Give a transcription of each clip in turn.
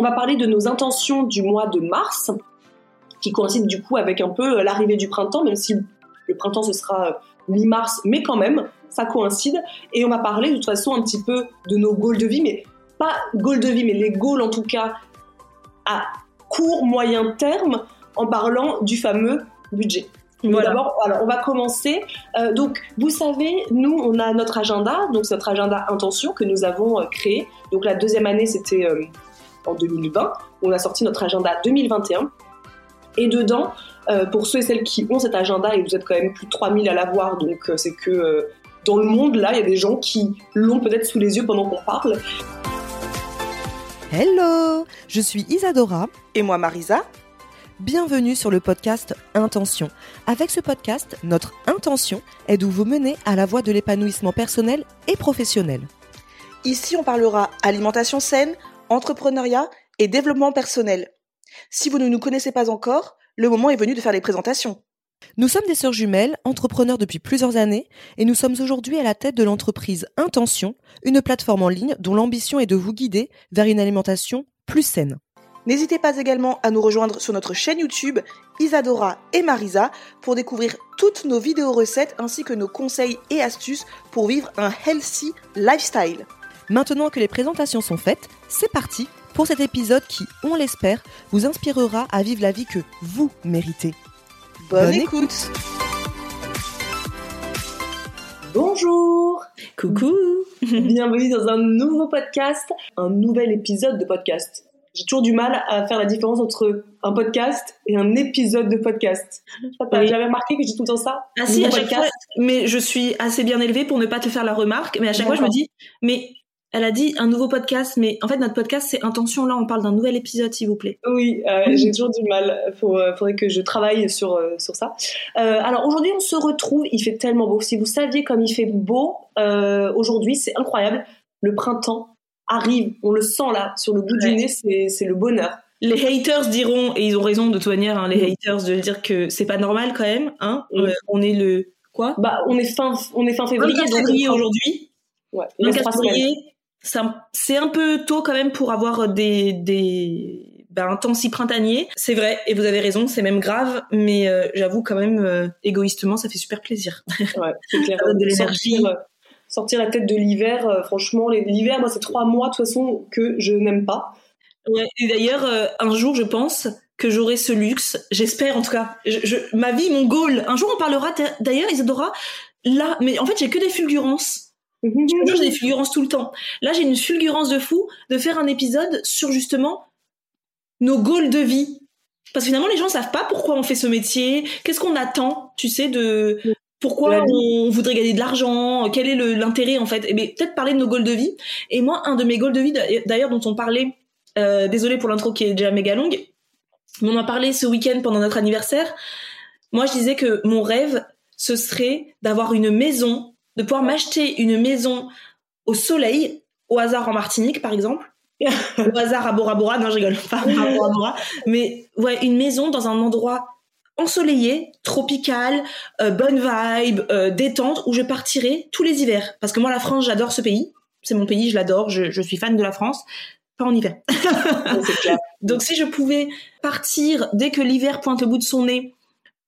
On va parler de nos intentions du mois de mars, qui coïncide du coup avec un peu l'arrivée du printemps, même si le printemps ce sera mi-mars, mais quand même, ça coïncide. Et on va parler de toute façon un petit peu de nos goals de vie, mais pas goals de vie, mais les goals en tout cas à court, moyen terme, en parlant du fameux budget. D'abord, alors on va commencer. Euh, donc, vous savez, nous, on a notre agenda, donc notre agenda intention que nous avons euh, créé. Donc la deuxième année, c'était euh, en 2020. On a sorti notre agenda 2021. Et dedans, euh, pour ceux et celles qui ont cet agenda, et vous êtes quand même plus de 3000 à l'avoir, donc euh, c'est que euh, dans le monde, là, il y a des gens qui l'ont peut-être sous les yeux pendant qu'on parle. Hello, je suis Isadora. Et moi Marisa. Bienvenue sur le podcast Intention. Avec ce podcast, notre intention est de vous mener à la voie de l'épanouissement personnel et professionnel. Ici, on parlera alimentation saine, entrepreneuriat et développement personnel. Si vous ne nous connaissez pas encore, le moment est venu de faire les présentations. Nous sommes des sœurs jumelles, entrepreneurs depuis plusieurs années, et nous sommes aujourd'hui à la tête de l'entreprise Intention, une plateforme en ligne dont l'ambition est de vous guider vers une alimentation plus saine. N'hésitez pas également à nous rejoindre sur notre chaîne YouTube Isadora et Marisa pour découvrir toutes nos vidéos recettes ainsi que nos conseils et astuces pour vivre un healthy lifestyle. Maintenant que les présentations sont faites, c'est parti pour cet épisode qui, on l'espère, vous inspirera à vivre la vie que vous méritez. Bonne, Bonne écoute. Bonjour Coucou Bienvenue dans un nouveau podcast, un nouvel épisode de podcast. J'ai toujours du mal à faire la différence entre un podcast et un épisode de podcast. T'as oui. jamais remarqué que j'ai tout le temps ça Ah si, à chaque fois, mais je suis assez bien élevée pour ne pas te faire la remarque, mais à chaque fois je me dis, mais elle a dit un nouveau podcast, mais en fait notre podcast c'est intention. Là, on parle d'un nouvel épisode, s'il vous plaît. Oui, euh, j'ai toujours du mal. Il euh, faudrait que je travaille sur euh, sur ça. Euh, alors aujourd'hui, on se retrouve. Il fait tellement beau. Si vous saviez comme il fait beau aujourd'hui, c'est incroyable. Le printemps arrive. On le sent là sur le bout ouais. du nez. C'est c'est le bonheur. Les haters diront et ils ont raison de toute manière. Hein, les haters de dire que c'est pas normal quand même. Hein on est le quoi? Bah on est fin on est fin février. février aujourd'hui. Ouais. 24 février c'est un peu tôt quand même pour avoir des, des ben, un temps si printanier. C'est vrai, et vous avez raison, c'est même grave, mais euh, j'avoue quand même, euh, égoïstement, ça fait super plaisir. Ouais, c'est clair. de l'énergie. Sortir, sortir, la tête de l'hiver, euh, franchement, l'hiver, moi, c'est trois mois de toute façon que je n'aime pas. Ouais, et d'ailleurs, euh, un jour, je pense que j'aurai ce luxe, j'espère en tout cas, je, je, ma vie, mon goal. Un jour, on parlera d'ailleurs, Isadora, là, mais en fait, j'ai que des fulgurances j'ai des fulgurances tout le temps. Là, j'ai une fulgurance de fou de faire un épisode sur justement nos goals de vie. Parce que finalement, les gens savent pas pourquoi on fait ce métier, qu'est-ce qu'on attend, tu sais, de pourquoi on voudrait gagner de l'argent, quel est l'intérêt en fait? Et bien, peut-être parler de nos goals de vie. Et moi, un de mes goals de vie, d'ailleurs, dont on parlait, euh, désolé pour l'intro qui est déjà méga longue, mais on en a parlé ce week-end pendant notre anniversaire. Moi, je disais que mon rêve, ce serait d'avoir une maison de pouvoir m'acheter une maison au soleil, au hasard en Martinique par exemple, au hasard à Bora Bora, non je rigole, pas à Bora Bora, mais ouais, une maison dans un endroit ensoleillé, tropical, euh, bonne vibe, euh, détente, où je partirai tous les hivers. Parce que moi, la France, j'adore ce pays. C'est mon pays, je l'adore, je, je, suis fan de la France. Pas en hiver. Donc si je pouvais partir dès que l'hiver pointe le bout de son nez,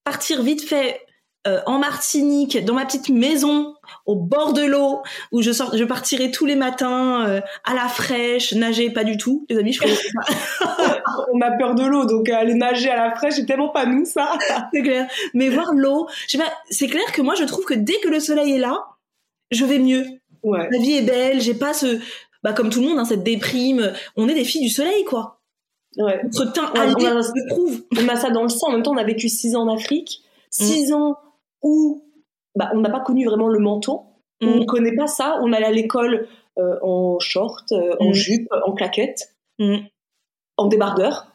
partir vite fait euh, en Martinique, dans ma petite maison, au bord de l'eau, où je sors, je partirai tous les matins euh, à la fraîche, nager pas du tout, les amis, je pas. On a peur de l'eau, donc aller nager à la fraîche, c'est tellement pas nous ça. c'est clair. Mais voir l'eau, je sais pas, c'est clair que moi je trouve que dès que le soleil est là, je vais mieux. Ouais. La vie est belle, j'ai pas ce, bah comme tout le monde, hein, cette déprime. On est des filles du soleil, quoi. Ouais. Notre teint ouais, on, a, le prouve. on a ça dans le sang. En même temps, on a vécu six ans en Afrique, six mmh. ans où bah, on n'a pas connu vraiment le menton. On Mm. ne connaît pas ça. On allait à l'école euh, en short, euh, en Mm. jupe, en claquette, Mm. en débardeur,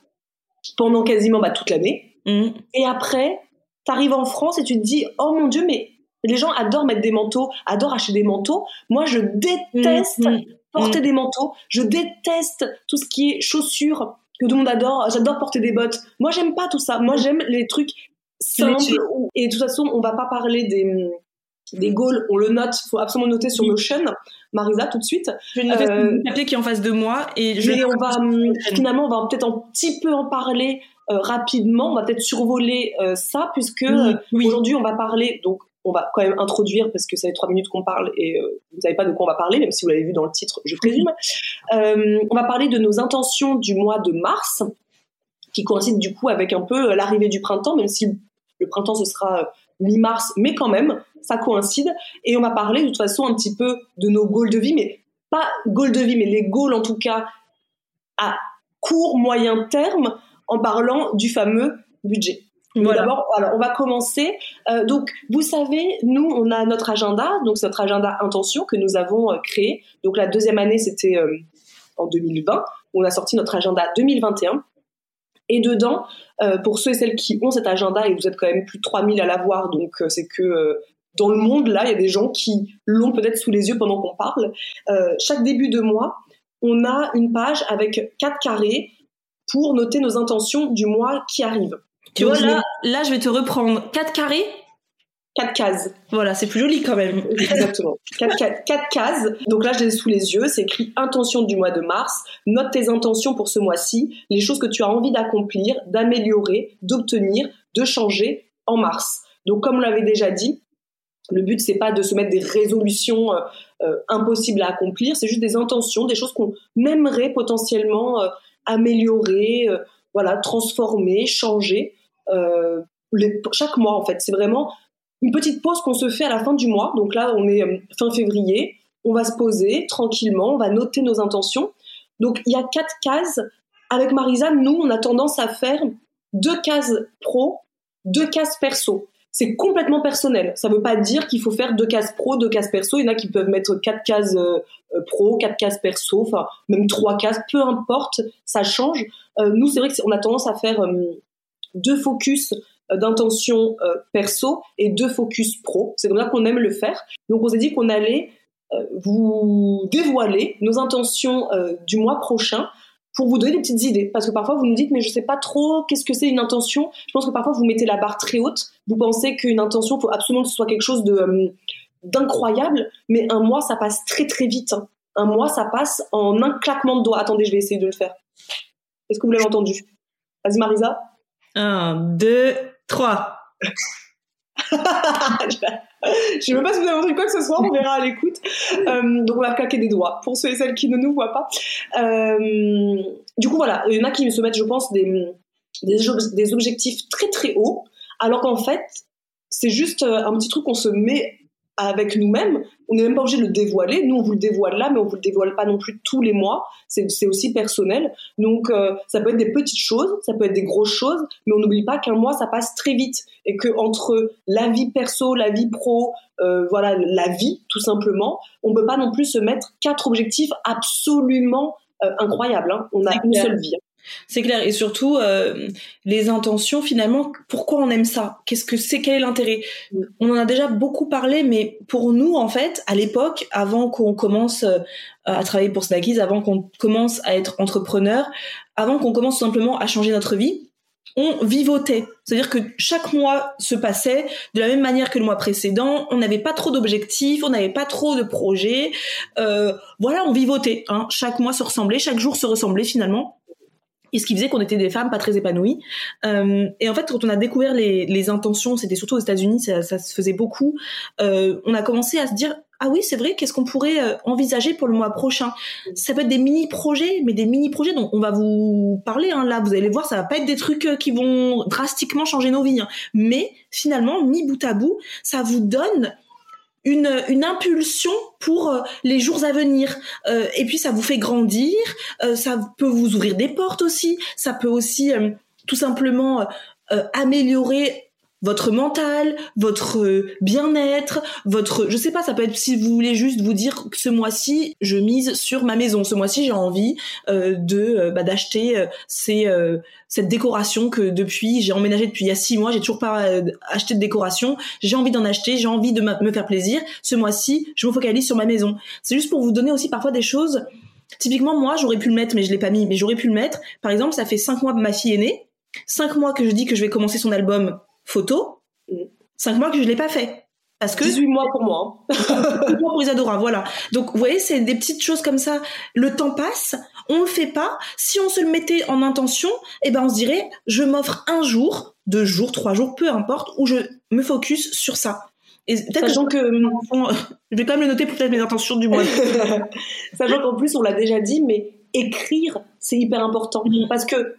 pendant quasiment bah, toute l'année. Mm. Et après, t'arrives en France et tu te dis, oh mon Dieu, mais les gens adorent mettre des manteaux, adorent acheter des manteaux. Moi, je déteste porter des manteaux. Je déteste tout ce qui est chaussures que tout le monde adore. J'adore porter des bottes. Moi, j'aime pas tout ça. Moi, j'aime les trucs où- Et de toute façon, on va pas parler des des Gaules. On le note. Faut absolument noter sur. Notion. Marisa, tout de suite. Je vais noter Euh, papier qui est en face de moi et je Mais on va prochaine. finalement, on va peut-être un petit peu en parler euh, rapidement. On va peut-être survoler euh, ça puisque euh, oui. Aujourd'hui, on va parler, donc on va quand même introduire parce que ça fait trois minutes qu'on parle et euh, vous ne savez pas de quoi on va parler, même si vous l'avez vu dans le titre, je présume. Euh, on va parler de nos intentions du mois de mars, qui coïncide du coup avec un peu l'arrivée du printemps, même si le printemps ce sera euh, mi-mars, mais quand même, ça coïncide. Et on va parler de toute façon un petit peu de nos goals de vie, mais pas goals de vie, mais les goals en tout cas à court, moyen terme, en parlant du fameux budget. Voilà. D'abord, alors, on va commencer. Euh, donc, vous savez, nous, on a notre agenda, donc c'est notre agenda intention que nous avons euh, créé. Donc, la deuxième année, c'était euh, en 2020. On a sorti notre agenda 2021. Et dedans, euh, pour ceux et celles qui ont cet agenda, et vous êtes quand même plus de 3000 à l'avoir, donc euh, c'est que euh, dans le monde, là, il y a des gens qui l'ont peut-être sous les yeux pendant qu'on parle. Chaque début de mois, on a une page avec quatre carrés pour noter nos intentions du mois qui arrive. Tu Donc, vois, là, là, je vais te reprendre 4 carrés. Quatre cases. Voilà, c'est plus joli quand même. Exactement. Quatre, quatre- quatre cases. Donc là, je l'ai sous les yeux. C'est écrit intention du mois de mars. Note tes intentions pour ce mois-ci, les choses que tu as envie d'accomplir, d'améliorer, d'obtenir, de changer en mars. Donc, comme on l'avait déjà dit, le but c'est pas de se mettre des résolutions euh, euh, impossibles à accomplir. C'est juste des intentions, des choses qu'on aimerait potentiellement euh, améliorer, voilà, transformer, changer. les- chaque mois en fait. C'est vraiment une petite pause qu'on se fait à la fin du mois. Donc là, on est euh, fin février. On va se poser tranquillement, on va noter nos intentions. Donc il y a quatre cases. Avec Marisa, nous, on a tendance à faire deux cases pro, deux cases perso. C'est complètement personnel. Ça ne veut pas dire qu'il faut faire deux cases pro, deux cases perso. Il y en a qui peuvent mettre quatre cases euh, euh, pro, quatre cases perso, enfin même trois cases, peu importe, ça change. Nous, c'est vrai qu'on a tendance à faire deux focus d'intention euh, perso et deux focus pro. C'est comme ça qu'on aime le faire. Donc on s'est dit qu'on allait euh, vous dévoiler nos intentions euh, du mois prochain pour vous donner des petites idées. Parce que parfois vous nous dites mais je sais pas trop qu'est-ce que c'est une intention. Je pense que parfois vous mettez la barre très haute. Vous pensez qu'une intention faut absolument que ce soit quelque chose de euh, d'incroyable, mais un mois ça passe très très vite. hein. Un mois ça passe en un claquement de doigts. Attendez, je vais essayer de le faire. Est-ce que vous l'avez entendu? Vas-y Marisa. 1, 2, 3. je sais même pas si vous avez quoi que ce soit, on verra à l'écoute. Euh, donc on va claquer des doigts pour ceux et celles qui ne nous voient pas. Euh, du coup voilà, il y en a qui se mettent, je pense, des, des, des objectifs très très hauts, alors qu'en fait c'est juste euh, un petit truc qu'on se met avec nous-mêmes. On n'est même pas obligé de le dévoiler. Nous, on vous le dévoile là, mais on vous le dévoile pas non plus tous les mois. C'est aussi personnel. Donc, euh, ça peut être des petites choses, ça peut être des grosses choses, mais on n'oublie pas qu'un mois, ça passe très vite et que entre la vie perso, la vie pro, euh, voilà, la vie, tout simplement, on peut pas non plus se mettre quatre objectifs absolument euh, incroyables. hein. On a une seule vie. hein. C'est clair. Et surtout, euh, les intentions, finalement, pourquoi on aime ça? Qu'est-ce que c'est? Quel est l'intérêt? On en a déjà beaucoup parlé, mais pour nous, en fait, à l'époque, avant qu'on commence euh, à travailler pour Snackies, avant qu'on commence à être entrepreneur, avant qu'on commence tout simplement à changer notre vie, on vivotait. C'est-à-dire que chaque mois se passait de la même manière que le mois précédent. On n'avait pas trop d'objectifs, on n'avait pas trop de projets. Euh, voilà, on vivotait. Hein. Chaque mois se ressemblait, chaque jour se ressemblait finalement. Et ce qui faisait qu'on était des femmes pas très épanouies. Euh, et en fait, quand on a découvert les, les intentions, c'était surtout aux États-Unis, ça, ça se faisait beaucoup. Euh, on a commencé à se dire ah oui, c'est vrai, qu'est-ce qu'on pourrait euh, envisager pour le mois prochain? Ça peut être des mini-projets, mais des mini-projets dont on va vous parler. Hein, là, vous allez voir, ça va pas être des trucs euh, qui vont drastiquement changer nos vies. hein. Mais finalement, mis bout à bout, ça vous donne une, impulsion pour euh, les jours à venir. Euh, et puis ça vous fait grandir, euh, ça peut vous ouvrir des portes aussi, ça peut aussi tout simplement améliorer votre mental, votre euh, bien-être, votre, je sais pas, ça peut être si vous voulez juste vous dire que ce mois-ci, je mise sur ma maison. Ce mois-ci, j'ai envie euh, de euh, bah, d'acheter ces, cette décoration que depuis, j'ai emménagé depuis il y a six mois, j'ai toujours pas acheté de décoration. J'ai envie d'en acheter, j'ai envie de me faire plaisir. Ce mois-ci, je me focalise sur ma maison. C'est juste pour vous donner aussi parfois des choses. Typiquement, moi, j'aurais pu le mettre, mais je l'ai pas mis. Mais j'aurais pu le mettre. Par exemple, ça fait cinq mois que ma fille est née. Cinq mois que je dis que je vais commencer son album photo, cinq mois que je l'ai pas fait. Parce que 18 mois pour moi. Hein. pour Isadora, voilà. Donc vous voyez, c'est des petites choses comme ça. Le temps passe, on le fait pas. Si on se le mettait en intention, eh ben on se dirait, je m'offre un jour, deux jours, trois jours, peu importe, où je me focus sur ça. Et Sachant que, je vais quand même le noter pour peut-être mes intentions du mois. Sachant qu'en plus, on l'a déjà dit, mais écrire, c'est hyper important. Parce que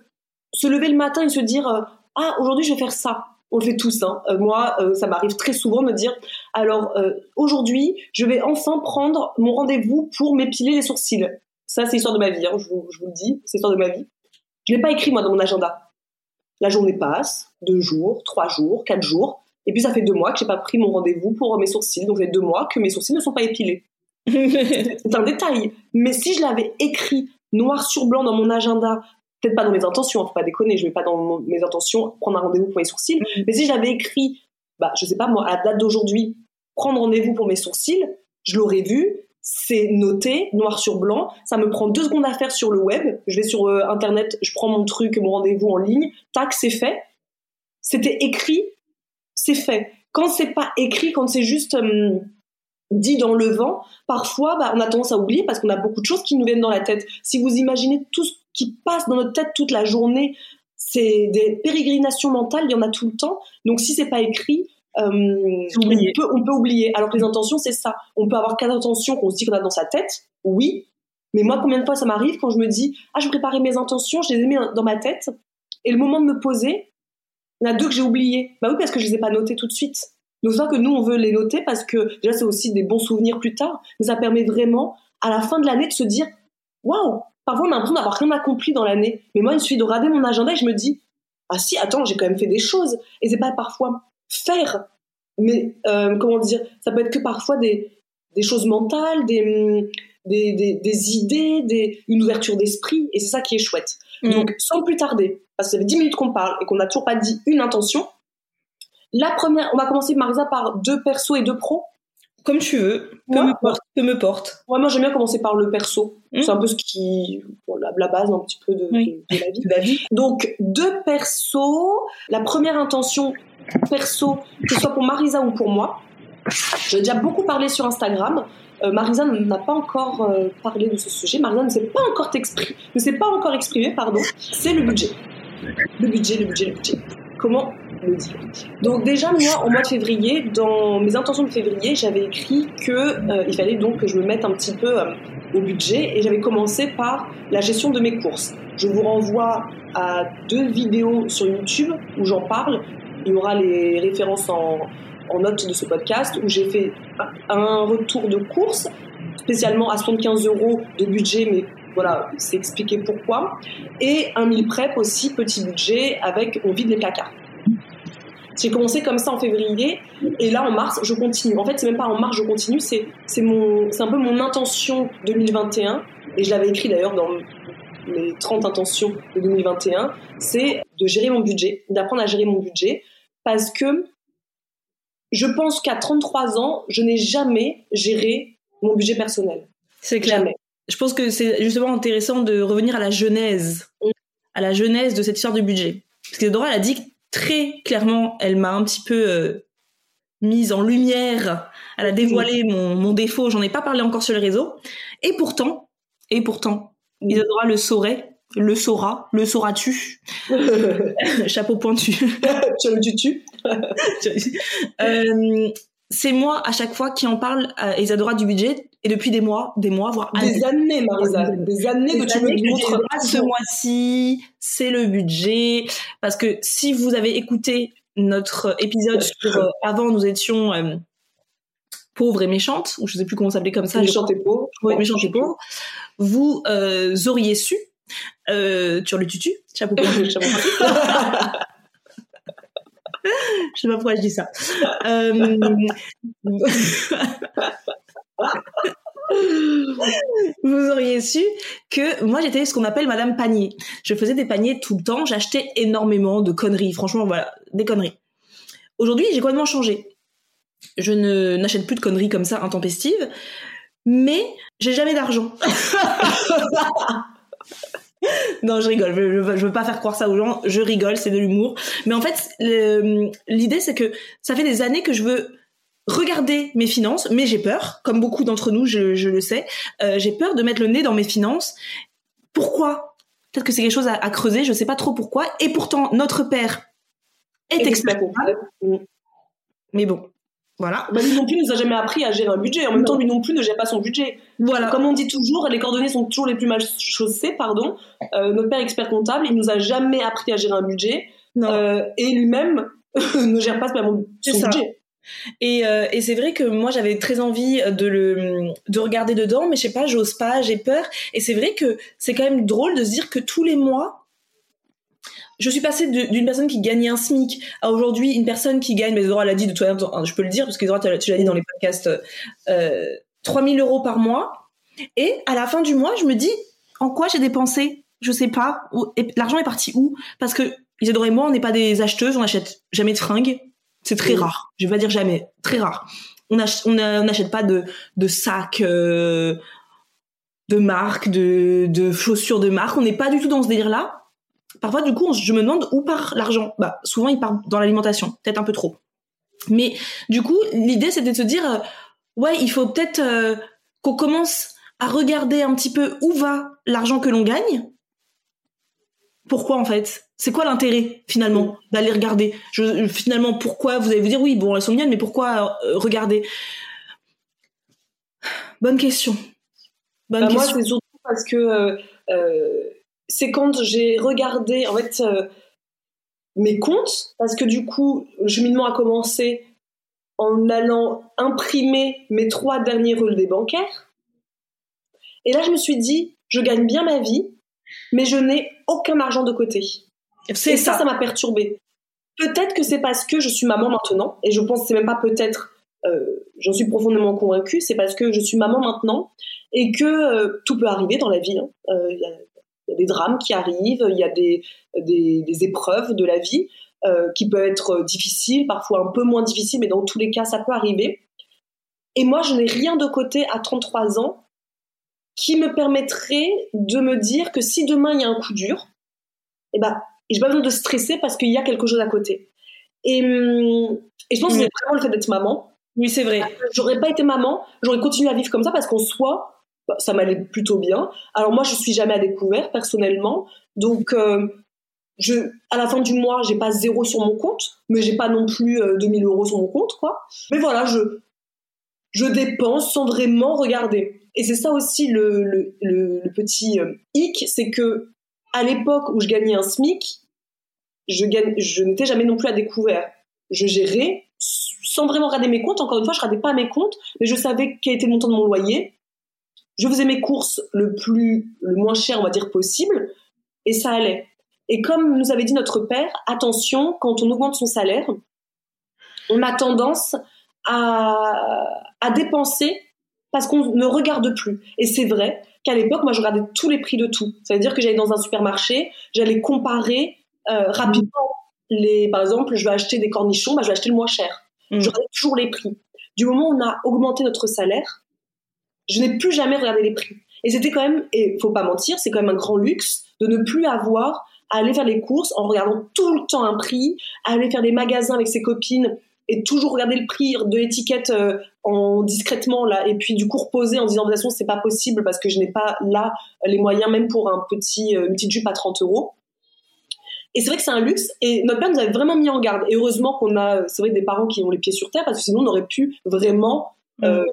se lever le matin et se dire, euh, ah, aujourd'hui, je vais faire ça on le fait tous. Hein. Euh, moi, euh, ça m'arrive très souvent de me dire, alors euh, aujourd'hui, je vais enfin prendre mon rendez-vous pour m'épiler les sourcils. Ça, c'est l'histoire de ma vie, hein, je, vous, le dis, c'est l'histoire de ma vie. Je l'ai pas écrit, moi, dans mon agenda. La journée passe, deux jours, trois jours, quatre jours, et puis ça fait deux mois que j'ai pas pris mon rendez-vous pour mes sourcils, donc ça fait deux mois que mes sourcils ne sont pas épilés. c'est un détail. Mais si je l'avais écrit noir sur blanc dans mon agenda peut-être pas dans mes intentions, faut pas déconner, je vais pas dans mes intentions prendre un rendez-vous pour mes sourcils, mm. mais si j'avais écrit, bah, je sais pas moi, à la date d'aujourd'hui, prendre rendez-vous pour mes sourcils, je l'aurais vu, c'est noté, noir sur blanc, ça me prend deux secondes à faire sur le web, je vais sur euh, internet, je prends mon truc, mon rendez-vous en ligne, tac, c'est fait. C'était écrit, c'est fait. Quand c'est pas écrit, quand c'est juste hum, dit dans le vent, parfois bah, on a tendance à oublier parce qu'on a beaucoup de choses qui nous viennent dans la tête. Si vous imaginez tout ce qui passe dans notre tête toute la journée, c'est des pérégrinations mentales, il y en a tout le temps. Donc si c'est pas écrit, euh, on, peut, on, peut, oublier. Alors que les intentions, c'est ça. On peut avoir quatre intentions qu'on se dit qu'on a dans sa tête, oui. Mais moi, combien de fois ça m'arrive quand je me dis, ah, je préparais mes intentions, je les ai mis dans ma tête, et le moment de me poser, il y en a deux que j'ai oubliés. Bah oui, parce que je les ai pas notés tout de suite. Donc c'est ça que nous, on veut les noter parce que déjà, c'est aussi des bons souvenirs plus tard, mais ça permet vraiment, à la fin de l'année, de se dire, waouh, parfois on a l'impression d'avoir rien accompli dans l'année. Mais moi, il suffit de regarder mon agenda et je me dis, ah si, attends, j'ai quand même fait des choses. Et c'est pas parfois faire, mais euh, comment dire, ça peut être que parfois des, des choses mentales, des, des, des, idées, des, une ouverture d'esprit. Et c'est ça qui est chouette. Mm. Donc, sans plus tarder, parce que ça fait 10 minutes qu'on parle et qu'on n'a toujours pas dit une intention, la première, on va commencer, Marisa, par deux persos et deux pros. Comme tu veux, que, me, porte, me porte. moi j'aime bien commencer par le perso. Hmm. C'est un peu ce qui, la, base un petit peu de, la vie. Donc deux persos. La première intention perso, que ce soit pour Marisa ou pour moi. J'ai déjà beaucoup parlé sur Instagram. Euh, Marisa n'a pas encore euh, parlé de ce sujet. Marisa ne s'est pas encore exprimée, ne s'est pas encore exprimée, pardon. C'est le budget. Le budget, le budget, le budget. Comment donc déjà moi en mois de février, dans mes intentions de février, j'avais écrit que euh, il fallait donc que je me mette un petit peu euh, au budget et j'avais commencé par la gestion de mes courses. Je vous renvoie à deux vidéos sur YouTube où j'en parle. Il y aura les références en, en note de ce podcast où j'ai fait un retour de course spécialement à 75 euros de budget, mais voilà, c'est expliqué pourquoi. Et un mille prep aussi, petit budget, avec on vide les placards. J'ai commencé comme ça en février et là en mars je continue. En fait c'est même pas en mars je continue, c'est c'est mon c'est un peu mon intention 2021 et je l'avais écrit d'ailleurs dans mes 30 intentions de 2021, c'est de gérer mon budget, d'apprendre à gérer mon budget parce que je pense qu'à 33 ans, je n'ai jamais géré mon budget personnel. C'est clair. Jamais. Je pense que c'est justement intéressant de revenir à la genèse, mm. à la genèse de cette histoire de budget. Parce que Dora, elle a dit très clairement, elle m'a un petit peu euh, mise en lumière. Elle a dévoilé mon, mon défaut. J'en ai pas parlé encore sur le réseau. Et pourtant, et pourtant, Isadora le saurait, le saura, le sauras-tu? Chapeau pointu. tu le tutu. euh, c'est moi à chaque fois qui en parle à Isadora du budget et depuis des mois, des mois, voire des années, Marisa, des années que tu me montres. Ce mois-ci, c'est le budget parce que si vous avez écouté notre épisode sur euh, avant, nous étions euh, pauvres et méchantes, ou je sais plus comment s'appelait comme ça. Méchantes et pauvres. Oui, méchantes et pauvres. Vous euh, auriez su sur le tutu, chapeau chapeau je sais pas pourquoi je dis ça. Euh... vous auriez su que moi j'étais ce qu'on appelle Madame Panier. Je faisais des paniers tout le temps, j'achetais énormément de conneries. Franchement, voilà, des conneries. Aujourd'hui, j'ai complètement changé. Je n'achète plus de conneries comme ça intempestives, mais j'ai jamais d'argent. non, je rigole. Je, je, veux pas faire croire ça aux gens. Je rigole, c'est de l'humour. Mais en fait, l'idée c'est que ça fait des années que je veux regarder mes finances, mais j'ai peur, comme beaucoup d'entre nous, je, je, le sais. Euh, j'ai peur de mettre le nez dans mes finances. Pourquoi? Peut-être que c'est quelque chose à, à, creuser. Je sais pas trop pourquoi. Et pourtant, notre père est expert Mais bon, voilà. Bah, lui non plus nous a jamais appris à gérer un budget. En même temps, lui non plus ne gère pas son budget. Voilà. Comme on dit toujours, les coordonnées sont toujours les plus mal chaussées, pardon. Euh, notre père expert comptable, il nous a jamais appris à gérer un budget. Euh, et lui-même ne gère pas son budget. Et, euh, et c'est vrai que moi j'avais très envie de le de regarder dedans, mais je sais pas, j'ose pas, j'ai peur. Et c'est vrai que c'est quand même drôle de se dire que tous les mois je suis passée d'une personne qui gagnait un SMIC à aujourd'hui une personne qui gagne, mais Zora l'a dit de toi, je peux le dire parce que Zora, tu l'as dit dans les podcasts, euh, 3000 euros par mois. Et à la fin du mois, je me dis, en quoi j'ai dépensé? Je sais pas. L'argent est parti où? Parce que Isadora et moi, on n'est pas des acheteuses, on n'achète jamais de fringues. C'est très rare. Je vais pas dire jamais, très rare. On n'achète pas de, de sacs euh, de marque, de, de chaussures de marque. On n'est pas du tout dans ce délire-là parfois du coup je me demande où part l'argent. Bah souvent il part dans l'alimentation, peut-être un peu trop. Mais du coup l'idée c'était de se dire euh, ouais il faut peut-être euh, qu'on commence à regarder un petit peu où va l'argent que l'on gagne. Pourquoi en fait? C'est quoi l'intérêt finalement d'aller regarder? Je, Finalement pourquoi vous allez vous dire oui bon elles sont bien mais pourquoi euh, regarder? Bonne question. Bonne bah, question. Moi c'est surtout parce que c'est quand j'ai regardé en fait euh, mes comptes parce que du coup le cheminement a commencé en allant imprimer mes trois derniers relevés bancaires et là je me suis dit je gagne bien ma vie mais je n'ai aucun argent de côté c'est ça ça m'a perturbée peut-être que c'est parce que je suis maman maintenant et je pense que c'est même pas peut-être euh, j'en suis profondément convaincue, c'est parce que je suis maman maintenant et que euh, tout peut arriver dans la vie. Hein. Euh, il y a des drames qui arrivent, il y a des, des, épreuves de la vie euh, qui peuvent être difficiles, parfois un peu moins difficiles, mais dans tous les cas, ça peut arriver. Et moi, je n'ai rien de côté à 33 ans qui me permettrait de me dire que si demain il y a un coup dur, eh ben, j'ai pas besoin de stresser parce qu'il y a quelque chose à côté. Et, hum, et je pense que c'est vraiment le fait d'être maman. Oui, c'est vrai. J'aurais pas été maman, j'aurais continué à vivre comme ça parce qu'en soi, ça m'allait plutôt bien. Alors moi, je suis jamais à découvert personnellement, donc euh, à la fin du mois, j'ai pas zéro sur mon compte, mais j'ai pas non plus 2000 euh, euros sur mon compte, quoi. Mais voilà, je je dépense sans vraiment regarder. Et c'est ça aussi le, petit euh, hic, c'est que à l'époque où je gagnais un SMIC, je n'étais jamais non plus à découvert. Je gérais sans vraiment regarder mes comptes. Encore une fois, je regardais pas mes comptes, mais je savais quel était le montant de mon loyer je faisais mes courses le plus, le moins cher, on va dire, possible, et ça allait. Et comme nous avait dit notre père, attention, quand on augmente son salaire, on a tendance à, à dépenser parce qu'on ne regarde plus. Et c'est vrai qu'à l'époque, moi, je regardais tous les prix de tout. Ça veut dire que j'allais dans un supermarché, j'allais comparer euh, rapidement les, par exemple, je vais acheter des cornichons, bah, je vais acheter le moins cher. Mmh. Je regardais toujours les prix. Du moment où on a augmenté notre salaire, je n'ai plus jamais regardé les prix. Et c'était quand même, et faut pas mentir, c'est quand même un grand luxe de ne plus avoir à aller faire les courses en regardant tout le temps un prix, à aller faire des magasins avec ses copines et toujours regarder le prix de l'étiquette euh, en discrètement là et puis du coup reposer en disant de toute façon c'est pas possible parce que je n'ai pas là les moyens même pour un petit euh, une petite jupe à 30 euros et c'est vrai que c'est un luxe et notre père nous avait vraiment mis en garde et heureusement qu'on a c'est vrai des parents qui ont les pieds sur terre parce que sinon on aurait pu vraiment euh,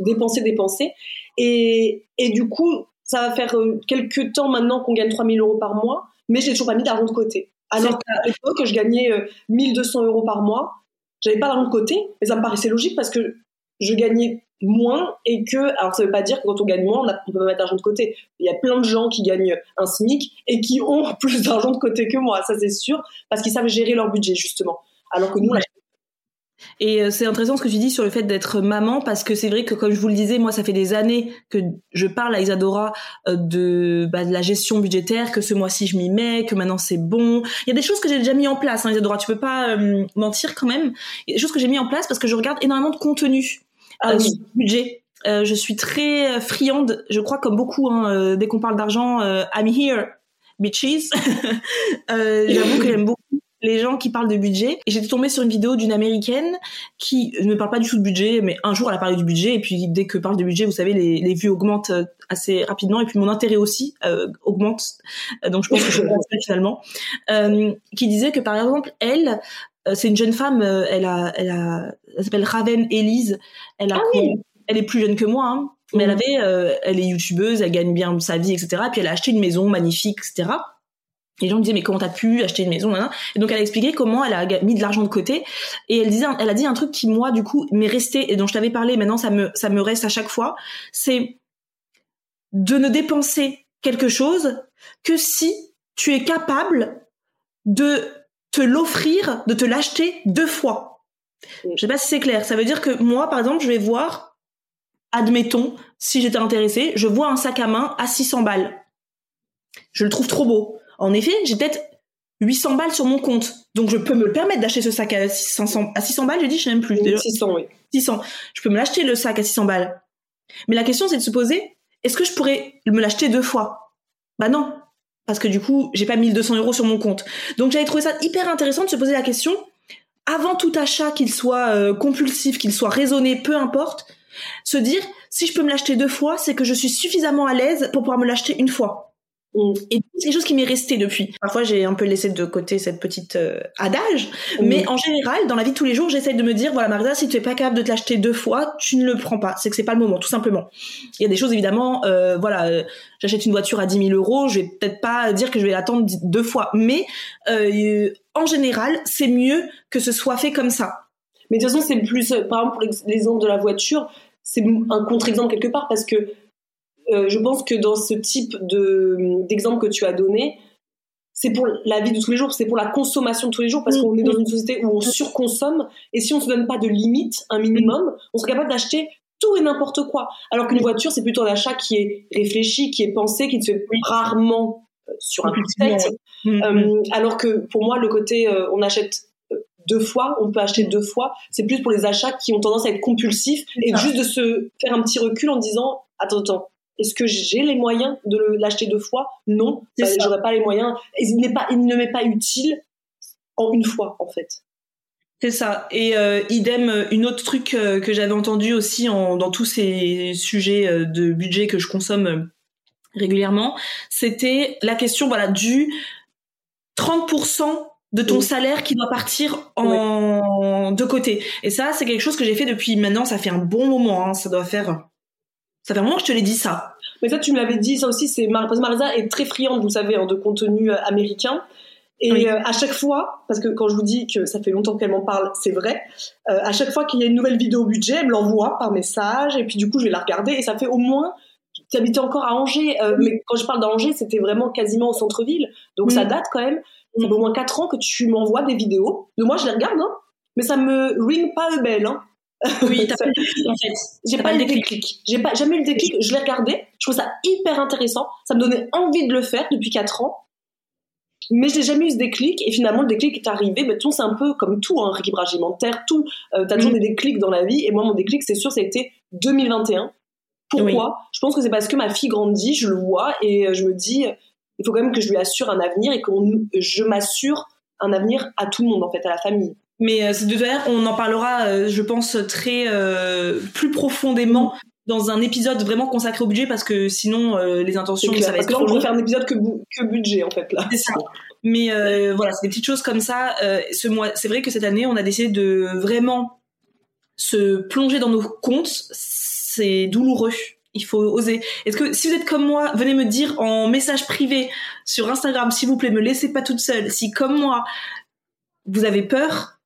dépenser, dépenser. Et, et du coup, ça va faire euh, quelques temps maintenant qu'on gagne 3000 euros par mois, mais j'ai toujours pas mis d'argent de côté. Alors qu'à l'époque, je gagnais 1200 euh, euros par mois, j'avais pas d'argent de côté, mais ça me paraissait logique parce que je gagnais moins et que, alors ça veut pas dire que quand on gagne moins, on, a, peut pas mettre d'argent de côté. Il y a plein de gens qui gagnent un SMIC et qui ont plus d'argent de côté que moi, ça c'est sûr, parce qu'ils savent gérer leur budget justement. Alors que nous, on et euh, c'est intéressant ce que tu dis sur le fait d'être maman parce que c'est vrai que comme je vous le disais, moi ça fait des années que je parle à Isadora euh, de, bah, de la gestion budgétaire, que ce mois-ci je m'y mets, que maintenant c'est bon. Il y a des choses que j'ai déjà mis en place, hein, Isadora. Tu peux pas euh, mentir quand même. Il y a des choses que j'ai mis en place parce que je regarde énormément de contenu ah, oui. budget. je suis très friande, je crois comme beaucoup. Hein, dès qu'on parle d'argent, I'm here, bitches. J'avoue que j'aime beaucoup les gens qui parlent de budget. Et j'étais tombée sur une vidéo d'une américaine qui ne parle pas du tout de budget, mais un jour elle a parlé du budget et puis dès que parle de budget, vous savez, les, les vues augmentent euh, assez rapidement et puis mon intérêt aussi euh, augmente. Euh, donc je pense que je vais finalement. Euh, qui disait que par exemple elle, c'est une jeune femme, elle a, elle a, elle s'appelle Raven Elise. Elle a, ah elle est plus jeune que moi. Hein, mais elle mmh. avait, elle est youtubeuse, elle gagne bien sa vie, etc. Et puis elle a acheté une maison magnifique, etc les gens me disaient mais comment t'as pu acheter une maison et donc elle a expliqué comment elle a mis de l'argent de côté. Et elle disait elle a dit un truc qui moi du coup m'est resté et dont je t'avais parlé maintenant ça me ça me reste à chaque fois. C'est de ne dépenser quelque chose que si tu es capable de te l'offrir de te l'acheter deux fois. Je sais pas si c'est clair. Ça veut dire que moi par exemple je vais voir admettons si j'étais intéressée je vois un sac à main à 600 balles. Je le trouve trop beau en effet, j'ai peut-être 800 balles sur mon compte. Donc je peux me le permettre d'acheter ce sac à 600, à 600 balles, j'ai dit, je sais même plus. 600, oui. 600. Je peux me l'acheter le sac à 600 balles. Mais la question, c'est de se poser, est-ce que je pourrais me l'acheter deux fois? Bah non. Parce que du coup, j'ai pas 1200 euros sur mon compte. Donc j'avais trouvé ça hyper intéressant de se poser la question, avant tout achat, qu'il soit euh, compulsif, qu'il soit raisonné, peu importe, se dire, si je peux me l'acheter deux fois, c'est que je suis suffisamment à l'aise pour pouvoir me l'acheter une fois. Mm. Et c'est quelque chose qui m'est resté depuis. Parfois, j'ai un peu laissé de côté cette petite euh, adage, mm. mais en général, dans la vie de tous les jours, j'essaie de me dire voilà, Marisa, si tu es pas capable de te l'acheter deux fois, tu ne le prends pas. C'est que c'est pas le moment, tout simplement. Il y a des choses évidemment, euh, voilà, euh, j'achète une voiture à 10 000 euros, je vais peut-être pas dire que je vais l'attendre deux fois, mais en général, c'est mieux que ce soit fait comme ça. Mais de toute façon, c'est plus, par exemple, pour l'exemple de la voiture, c'est un contre-exemple quelque part parce que euh, je pense que dans ce type de d'exemple que tu as donné, c'est pour la vie de tous les jours, c'est pour la consommation de tous les jours, parce mm. qu'on est dans une société où on surconsomme, et si on se donne pas de limite, un minimum, on serait capable d'acheter tout et n'importe quoi. Alors qu'une voiture, c'est plutôt un achat qui est réfléchi, qui est pensé, qui ne se fait rarement euh, sur un coup de tête. Mm, euh, mm. alors que pour moi, le côté on achète deux fois, on peut acheter deux fois, c'est plus pour les achats qui ont tendance à être compulsifs et juste de se faire un petit recul en disant attends, attends, est-ce que j'ai les moyens de l'acheter deux fois? Non, j'aurais pas les moyens. Il, n'est pas, il ne m'est pas utile en une fois, en fait. C'est ça. Et euh, idem, euh, une autre truc euh, que j'avais entendu aussi en, dans tous ces sujets de budget que je consomme régulièrement, c'était la question voilà du 30% de ton salaire qui doit partir en de côté. Et ça, c'est quelque chose que j'ai fait depuis maintenant, ça fait un bon moment. Hein, ça doit faire ça fait un moment que je te l'ai dit ça. Mais ça, tu me l'avais dit, ça aussi, c'est parce que Marisa est très friande, vous savez, hein, de contenu euh, américain. Et euh, à chaque fois, parce que quand je vous dis que ça fait longtemps qu'elle m'en parle, c'est vrai, euh, à chaque fois qu'il y a une nouvelle vidéo budget, elle me l'envoie par message, et puis du coup, je vais la regarder, et ça fait au moins, tu habitais encore à Angers, mais quand je parle d'Angers, c'était vraiment quasiment au centre-ville, donc ça date quand même, ça fait au moins 4 ans que tu m'envoies des vidéos, de moi je les regarde, hein, mais ça me ring pas le bel, hein. Oui, t'as pas le déclic en fait. J'ai pas, le déclic. J'ai pas jamais eu le déclic. Je l'ai regardé. Je trouve ça hyper intéressant. Ça me donnait envie de le faire depuis 4 ans. Mais j'ai jamais eu ce déclic. Et finalement, le déclic est arrivé. Ben, c'est un peu comme tout, un hein, rééquilibrage alimentaire, tout. Euh, t'as toujours mm. des déclics dans la vie. Et moi, mon déclic, c'est sûr, été 2021. Pourquoi? Je pense que c'est parce que ma fille grandit, je le vois, et euh, je me dis, il faut quand même que je lui assure un avenir et que je m'assure un avenir à tout le monde, en fait, à la famille. Mais euh, de faire, on en parlera, euh, je pense, très euh, plus profondément dans un épisode vraiment consacré au budget parce que sinon les intentions ça va être trop long. faire un épisode que, que budget en fait là. C'est ça. Mais voilà, c'est des petites choses comme ça. ce mois, c'est vrai que cette année, on a décidé de vraiment se plonger dans nos comptes. C'est douloureux. Il faut oser. Est-ce que si vous êtes comme moi, venez me dire en message privé sur Instagram, s'il vous plaît, me laissez pas toute seule. Si comme moi, vous avez peur,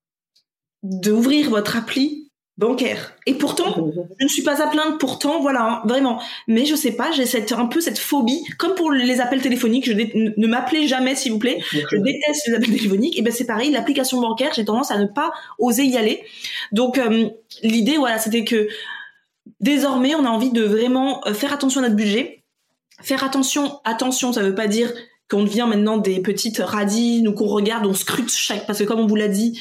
d'ouvrir votre appli, bancaire. Et pourtant, je ne suis pas à plaindre. Pourtant, voilà, hein, vraiment. Mais je sais pas, j'ai cette un peu cette phobie, comme pour les appels téléphoniques. Je ne m'appelez jamais, s'il vous plaît. Je déteste les appels téléphoniques. Et ben c'est pareil, l'application bancaire, j'ai tendance à ne pas oser y aller. Donc euh, l'idée, voilà, c'était que désormais, on a envie de vraiment euh, faire attention à notre budget. Faire attention, attention, ça veut pas dire qu'on devient maintenant des petites radines ou qu'on regarde, on scrute chaque, parce que comme on vous l'a dit,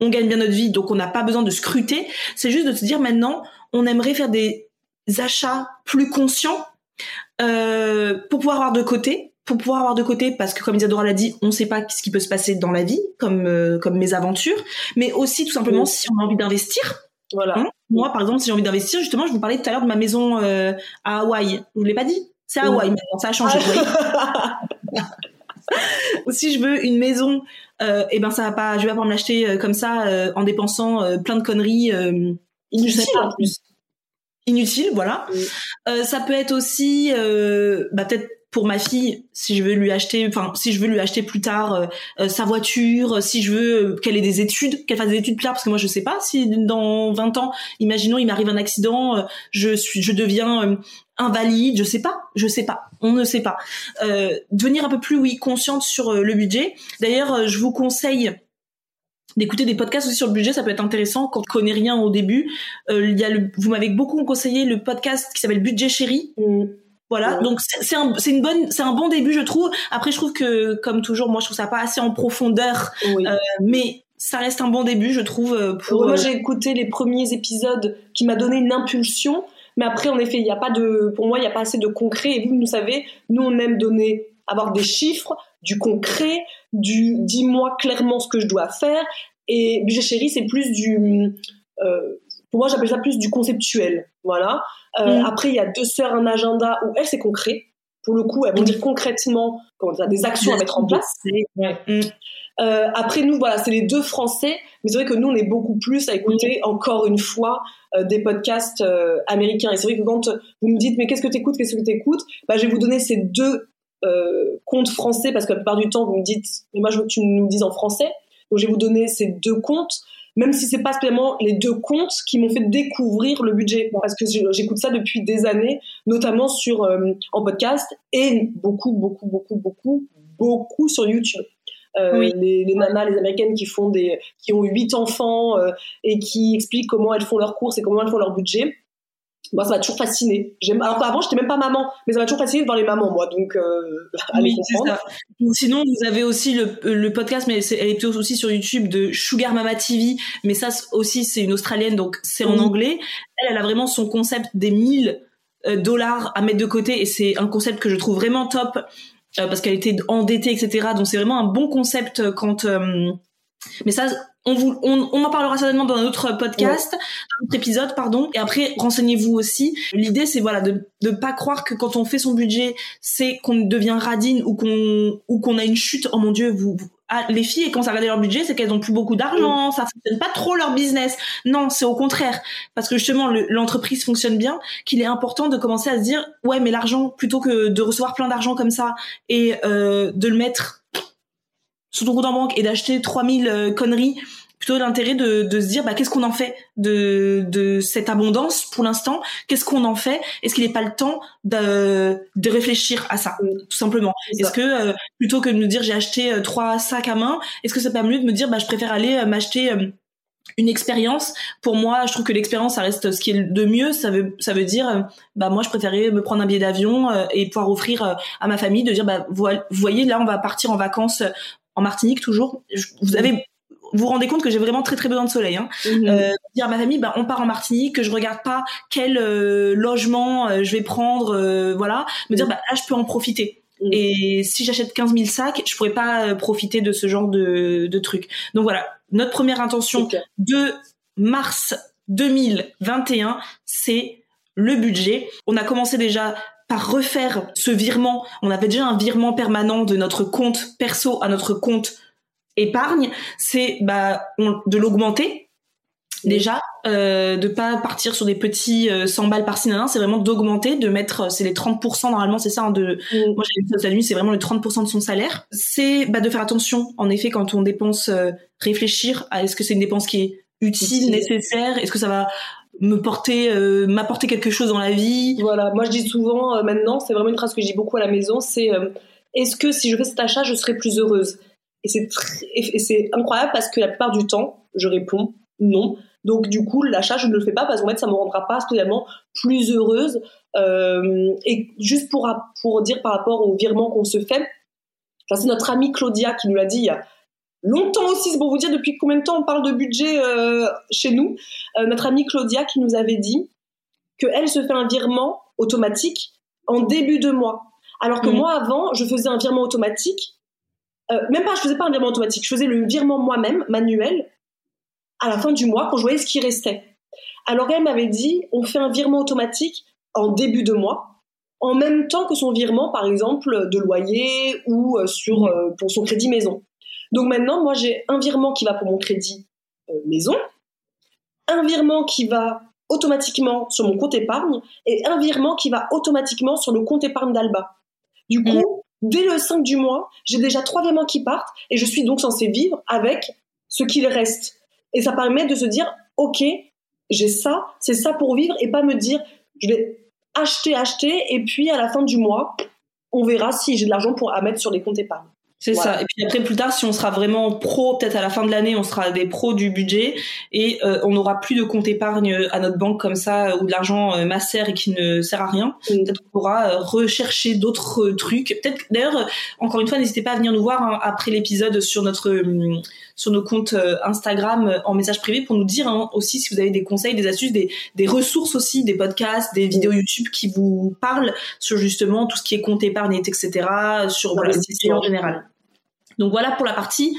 on gagne bien notre vie, donc on n'a pas besoin de scruter. C'est juste de se dire maintenant, on aimerait faire des achats plus conscients euh, pour pouvoir avoir de côté, pour pouvoir avoir de côté, parce que comme Isadora l'a dit, on ne sait pas ce qui peut se passer dans la vie, comme euh, comme mes aventures, mais aussi tout simplement si on a envie d'investir. Voilà. Hein Moi, par exemple, si j'ai envie d'investir, justement, je vous parlais tout à l'heure de ma maison euh, à Hawaï. Je vous l'ai pas dit? C'est Hawaï maintenant, ça a changé. Ou si je veux une maison euh, et eh ben ça va pas, je vais pas me l'acheter euh, comme ça euh, en dépensant euh, plein de conneries inutiles en plus. Inutile, voilà. ça peut être aussi, bah peut-être pour ma fille, si je veux lui acheter, enfin si je veux lui acheter plus tard sa voiture, si je veux qu'elle ait des études, qu'elle fasse des études plus tard, parce que moi je sais pas si dans 20 ans, imaginons il m'arrive un accident, je suis, je deviens invalide, je sais pas, je sais pas, on ne sait pas. Euh, devenir un peu plus oui consciente sur euh, le budget. D'ailleurs, euh, je vous conseille d'écouter des podcasts aussi sur le budget, ça peut être intéressant quand on connaît rien au début. Euh, il y a le, vous m'avez beaucoup conseillé le podcast qui s'appelle Budget Chéri. Mm. Voilà, donc c'est un, c'est une bonne, c'est un bon début, je trouve. Après, je trouve que, comme toujours, moi, je trouve ça pas assez en profondeur, euh, mais ça reste un bon début, je trouve. Pour moi, j'ai écouté les premiers épisodes qui m'a donné une impulsion mais après, en effet, il n'y a pas de, pour moi, il n'y a pas assez de concret. Et vous, vous savez, nous, on aime donner, avoir des chiffres, du concret, du dis-moi clairement ce que je dois faire. Et budget chéri, c'est plus du, euh, pour moi, j'appelle ça plus du conceptuel. Voilà. Euh, mm. Après, il y a deux sœurs, un agenda où elles, c'est concret. Pour le coup, elles vont dire concrètement comment dire, des actions à mettre en place. Euh, après, nous, voilà, c'est les deux français. Mais c'est vrai que nous, on est beaucoup plus à écouter, encore une fois, des podcasts euh, américains. Et c'est vrai que quand vous me dites, mais qu'est-ce que tu écoutes, qu'est-ce que tu écoutes bah, Je vais vous donner ces deux euh, comptes français, parce que la plupart du temps, vous me dites, mais moi, je veux que tu nous dises en français. Donc, je vais vous donner ces deux comptes, même si c'est pas spécialement les deux comptes qui m'ont fait découvrir le budget, parce que j'écoute ça depuis des années, notamment sur en podcast et beaucoup, beaucoup, beaucoup, beaucoup, beaucoup sur YouTube. Euh, les, les, nanas, les américaines qui font des, qui ont huit enfants euh, et qui expliquent comment elles font leurs courses et comment elles font leur budget. Moi, ça m'a toujours fasciné. J'aime. Alors avant, j'étais même pas maman, mais ça m'a toujours fasciné de voir les mamans, moi. Donc, euh, oui, comprendre. Ça. Sinon, vous avez aussi le, le podcast, mais c'est, elle est aussi sur YouTube de Sugar Mama TV. Mais ça aussi, c'est une australienne, donc c'est en anglais. Elle, elle a vraiment son concept des 1000 euh, dollars à mettre de côté, et c'est un concept que je trouve vraiment top. Euh, parce qu'elle était endettée, etc. Donc c'est vraiment un bon concept euh, quand. Euh, mais ça, on, vous, on, on, en parlera certainement dans un autre podcast, dans un autre épisode, pardon. Et après, renseignez-vous aussi. L'idée, c'est voilà de ne pas croire que quand on fait son budget, c'est qu'on devient radine ou qu'on ou qu'on a une chute. Oh mon Dieu, vous, ah, les filles, quand ça regarder leur budget, c'est qu'elles ont plus beaucoup d'argent, ça fonctionne pas trop leur business. Non, c'est au contraire, parce que justement l'entreprise fonctionne bien, qu'il est important de commencer à se dire ouais, mais l'argent plutôt que de recevoir plein d'argent comme ça et euh, de le mettre sur ton compte en banque et d'acheter 3000 euh, conneries plutôt l'intérêt de, de se dire bah qu'est-ce qu'on en fait de, de cette abondance pour l'instant? Qu'est-ce qu'on en fait? Est-ce qu'il n'est pas le temps de, de réfléchir à ça tout simplement? Est-ce que euh, plutôt que de me dire j'ai acheté euh, trois sacs à main est-ce que c'est pas mieux de me dire bah je préfère aller euh, m'acheter une expérience? Pour moi je trouve que l'expérience ça reste ce qui est de mieux. Ça veut ça veut dire bah moi je préférais me prendre un billet d'avion et pouvoir offrir à ma famille de dire bah vous voyez là on va partir en vacances en Martinique toujours. Vous avez vous rendez compte que j'ai vraiment très très besoin de soleil. Hein. Mhm. Euh, dire à ma famille, bah, on part en Martinique, que je regarde pas quel euh, logement euh, je vais prendre, euh, voilà. Me dire, mhm. bah, là, je peux en profiter. Mhm. Et si j'achète 15 000 sacs, je pourrais pas profiter de ce genre de, de trucs. Donc voilà, notre première intention de mars 2021, c'est le budget. On a commencé déjà par refaire ce virement. On avait déjà un virement permanent de notre compte perso à notre compte épargne, c'est bah, de l'augmenter déjà, euh, de pas partir sur des petits 100 euh, balles par-ci, c'est vraiment d'augmenter, de mettre, euh, c'est les 30% normalement, c'est ça, hein, de, mm. moi j'ai ça la nuit, c'est vraiment les 30% de son salaire. C'est bah, de faire attention, en effet, quand on dépense, euh, réfléchir à est-ce que c'est une dépense qui est utile, nécessaire Est-ce que ça va me porter, euh, m'apporter quelque chose dans la vie? Voilà, moi je dis souvent maintenant, c'est vraiment une phrase que je dis beaucoup à la maison, c'est est-ce que si je fais cet achat, je serai plus heureuse? Et c'est et c'est incroyable parce que la plupart du temps, je réponds non. Donc du coup, l'achat, je ne le fais pas parce qu'en fait, ça me rendra pas spécialement plus heureuse. Euh, et juste pour pour dire par rapport au virement qu'on se fait, c'est notre amie Claudia qui nous l'a dit il y a longtemps aussi, c'est pour vous dire depuis combien de temps on parle de budget euh, chez nous. Euh, notre amie Claudia qui nous avait dit qu'elle se fait un virement automatique en début de mois. Alors que mmh. moi, avant, je faisais un virement automatique. Même pas, je faisais pas un virement automatique, je faisais le virement moi-même, manuel, à la fin du mois quand je voyais ce qui restait. Alors elle m'avait dit, on fait un virement automatique en début de mois, en même temps que son virement, par exemple, de loyer ou euh, sur euh, pour son crédit maison. Donc maintenant, moi, j'ai un virement qui va pour mon crédit euh, maison, un virement qui va automatiquement sur mon compte épargne et un virement qui va automatiquement sur le compte épargne d'Alba. Du coup, mm. Dès le 5 du mois, j'ai déjà trois virements qui partent et je suis donc censée vivre avec ce qu'il reste. Et ça permet de se dire, OK, j'ai ça, c'est ça pour vivre et pas me dire, je vais acheter, acheter et puis à la fin du mois, on verra si j'ai de l'argent pour à mettre sur les comptes épargne. C'est ça. Et puis après, plus tard, si on sera vraiment pro, peut-être à la fin de l'année, on sera des pros du budget et euh, on n'aura plus de compte épargne à notre banque comme ça euh, où de l'argent euh, macère et qui ne sert à rien. Peut-être qu'on pourra rechercher d'autres trucs. Peut-être, d'ailleurs, encore une fois, n'hésitez pas à venir nous voir hein, après l'épisode sur notre sur nos comptes Instagram en message privé pour nous dire hein, aussi si vous avez des conseils, des astuces, des, des ressources aussi, des podcasts, des vidéos YouTube qui vous parlent sur justement tout ce qui est compte épargne, etc., sur l'investissement en général. Donc voilà pour la partie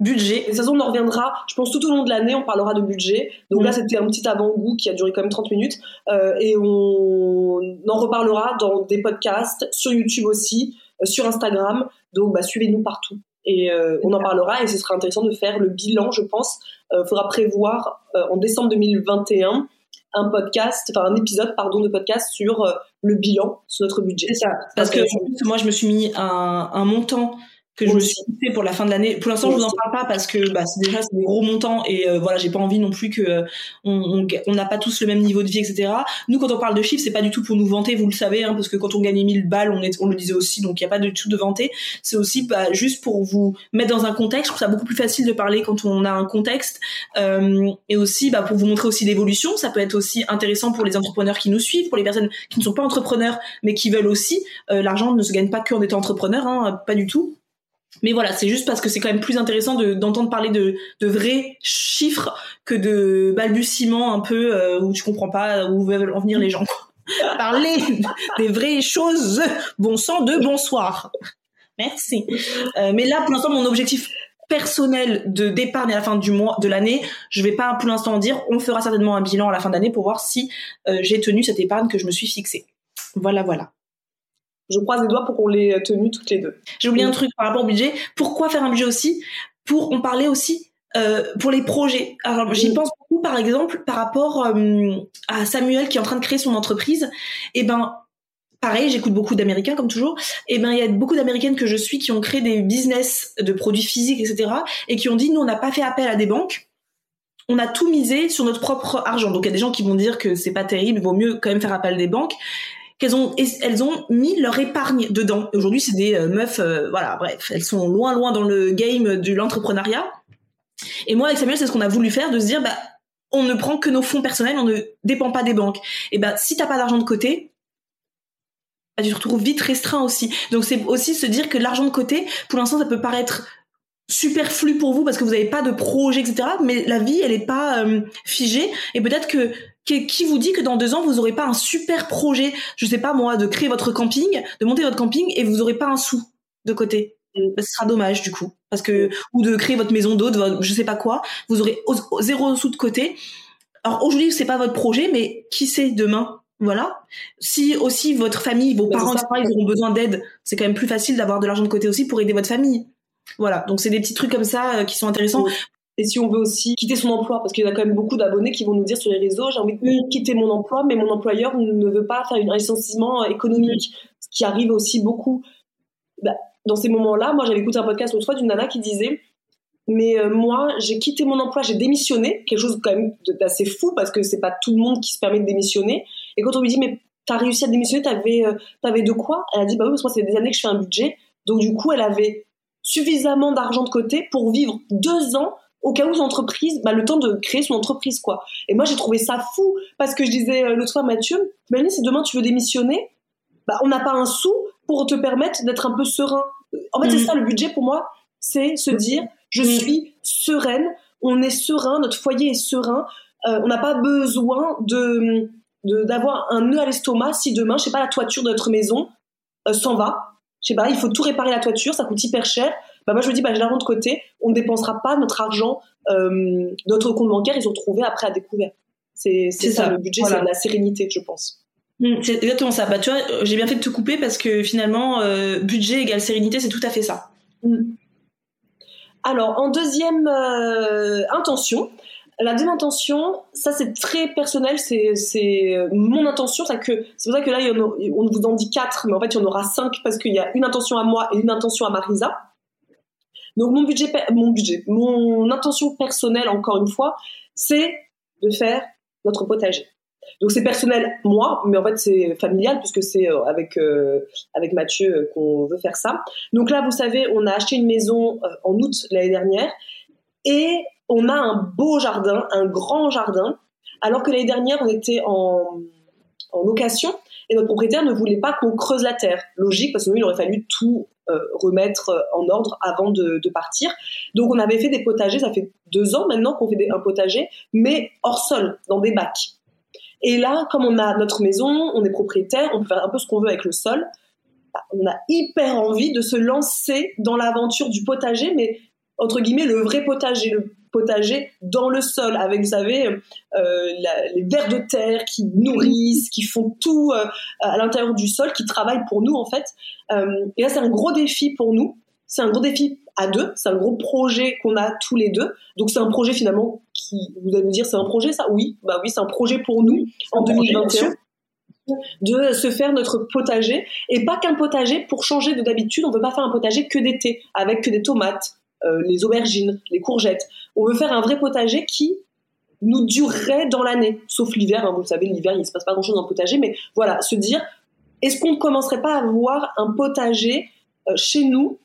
budget. De toute façon, on en reviendra, je pense, tout au long de l'année, on parlera de budget. Donc là, mm. c'était un petit avant-goût qui a duré quand même 30 minutes. Euh, et on en reparlera dans des podcasts, sur YouTube aussi, euh, sur Instagram. Donc bah, suivez-nous partout. Et euh, on en parlera et ce sera intéressant de faire le bilan, je pense. Il faudra prévoir en décembre 2021 un podcast, enfin un épisode, pardon, de podcast sur le bilan, sur notre budget. C'est ça. Parce que moi, je me suis mis un, un montant que je me suis fixé pour la fin de l'année. Pour l'instant, je vous en parle pas parce que bah, c'est déjà c'est des gros montants et euh, voilà, j'ai pas envie non plus que euh, on n'a pas tous le même niveau de vie, etc. Nous, quand on parle de chiffres, c'est pas du tout pour nous vanter, vous le savez, hein, parce que quand on gagnait 1000 balles, on, est, on le disait aussi, donc il y a pas de tout de vanter. C'est aussi bah, juste pour vous mettre dans un contexte. Je trouve ça beaucoup plus facile de parler quand on a un contexte euh, et aussi bah, pour vous montrer aussi l'évolution. Ça peut être aussi intéressant pour les entrepreneurs qui nous suivent, pour les personnes qui ne sont pas entrepreneurs mais qui veulent aussi. Euh, L'argent ne se gagne pas qu'en étant entrepreneur, hein, pas du tout. Mais voilà, c'est juste parce que c'est quand même plus intéressant d'entendre parler de, de, vrais chiffres que de balbutiements un peu euh, où tu comprends pas où veulent en venir les gens. Parler des vraies choses. Bon sang de bonsoir. Merci. Euh, mais là, pour l'instant, mon objectif personnel de d'épargne à la fin du mois de l'année, je vais pas pour l'instant dire. On fera certainement un bilan à la fin d'année pour voir si euh, j'ai tenu cette épargne que je me suis fixée. Voilà, voilà je croise les doigts pour qu'on les tenu toutes les deux. J'ai oublié un truc par rapport au budget. Pourquoi faire un budget aussi Pour on parlait aussi euh, pour les projets. Alors j'y pense beaucoup par exemple par rapport euh, à Samuel qui est en train de créer son entreprise. Et eh ben pareil, j'écoute beaucoup d'Américains comme toujours. Et eh ben il y a beaucoup d'Américaines que je suis qui ont créé des business de produits physiques, etc. Et qui ont dit nous on n'a pas fait appel à des banques. On a tout misé sur notre propre argent. Donc il y a des gens qui vont dire que c'est pas terrible, il vaut mieux quand même faire appel à des banques qu'elles ont elles ont mis leur épargne dedans. Aujourd'hui, c'est des euh, meufs euh, voilà, bref, elles sont loin loin dans le game de l'entrepreneuriat. Et moi avec Samuel, c'est ce qu'on a voulu faire de se dire bah on ne prend que nos fonds personnels, on ne dépend pas des banques. Et ben si t'as pas d'argent de côté, bah, tu te retrouves vite restreint aussi. Donc c'est aussi se dire que l'argent de côté, pour l'instant, ça peut paraître superflu pour vous parce que vous n'avez pas de projet, etc. Mais la vie, elle n'est pas euh, figée. Et peut-être que qui vous dit que dans deux ans vous aurez pas un super projet, je sais pas moi, de créer votre camping, de monter votre camping et vous aurez pas un sou de côté. ce sera dommage du coup, parce que ou de créer votre maison d'hôte, je sais pas quoi, vous aurez zéro sou de côté. Alors aujourd'hui c'est pas votre projet, mais qui sait demain? Voilà. Si aussi votre famille, vos parents, etc., ils auront besoin d'aide, c'est quand même plus facile d'avoir de l'argent de côté aussi pour aider votre famille. Voilà. Donc c'est des petits trucs comme ça euh, qui sont intéressants. Et si on veut aussi quitter son emploi, parce qu'il y a quand même beaucoup d'abonnés qui vont nous dire sur les réseaux, j'ai envie de quitter mon emploi, mais mon employeur ne veut pas faire un licenciement économique, ce qui arrive aussi beaucoup. Bah, dans ces moments-là, moi j'avais écouté un podcast l'autre fois d'une nana qui disait Mais euh, moi, j'ai quitté mon emploi, j'ai démissionné, quelque chose quand même d'assez fou parce que c'est pas tout le monde qui se permet de démissionner. Et quand on lui dit mais t'as réussi à démissionner, t'avais euh, t'avais de quoi? Elle a dit bah oui parce que moi c'est des années que je fais un budget. Donc du coup, elle avait suffisamment d'argent de côté pour vivre deux ans au cas où son entreprise, bah, le temps de créer son entreprise quoi. Et moi j'ai trouvé ça fou parce que je disais euh, l'autre fois Mathieu, Mélanie si demain tu veux démissionner, bah on n'a pas un sou pour te permettre d'être un peu serein. En fait c'est mm. ça le budget pour moi, c'est se dire je suis sereine, on est serein, notre foyer est serein. Euh, on n'a pas besoin de d'avoir un nœud à l'estomac si demain, je sais pas, la toiture de notre maison euh, s'en va. Je sais pas, il faut tout réparer la toiture, ça coûte hyper cher. Bah moi je me dis, bah j'ai l'argent de côté, on ne dépensera pas notre argent, euh, notre compte bancaire, ils ont trouvé après à découvert. C'est ça, le budget, c'est la sérénité, je pense. Mmh, c'est exactement ça. Bah tu vois, j'ai bien fait de te couper parce que finalement, euh, budget égale sérénité, c'est tout à fait ça. Mmh. Alors, en deuxième euh, intention, la deuxième intention, ça c'est très personnel, c'est mon intention, c'est que c'est pour ça que là on vous en dit quatre, mais en fait il y en aura cinq parce qu'il y a une intention à moi et une intention à Marisa. Donc mon budget, mon budget, mon intention personnelle encore une fois, c'est de faire notre potager. Donc c'est personnel moi, mais en fait c'est familial puisque c'est euh, avec euh, avec Mathieu euh, qu'on veut faire ça. Donc là, vous savez, on a acheté une maison en août l'année dernière et on a un beau jardin, un grand jardin, alors que l'année dernière on était en, en location et notre propriétaire ne voulait pas qu'on creuse la terre. Logique parce que nous il aurait fallu tout remettre en ordre avant de, de, partir. Donc on avait fait des potagers, ça fait deux ans maintenant qu'on fait un potager, mais hors sol, dans des bacs. Et là, comme on a notre maison, on est propriétaire, on peut faire un peu ce qu'on veut avec le sol. Bah, on a hyper envie de se lancer dans l'aventure du potager, mais entre guillemets le vrai potager, le potager dans le sol, avec vous savez euh, les vers de terre qui nourrissent, qui font tout euh, à l'intérieur du sol, qui travaillent pour nous en fait. Euh, et là, c'est un gros défi pour nous. C'est un gros défi à deux. C'est un gros projet qu'on a tous les deux. Donc c'est un projet finalement qui, vous allez me dire, c'est un projet ça? Oui, bah oui, c'est un projet pour nous en 2021 de se faire notre potager et pas qu'un potager pour changer de d'habitude. On veut pas faire un potager que d'été avec que des tomates, euh, les aubergines, les courgettes. On veut faire un vrai potager qui nous durerait dans l'année, sauf l'hiver. Hein, vous le savez, l'hiver il se passe pas grand chose dans le potager, mais voilà, se dire est-ce qu'on ne commencerait pas à avoir un potager euh, chez nous?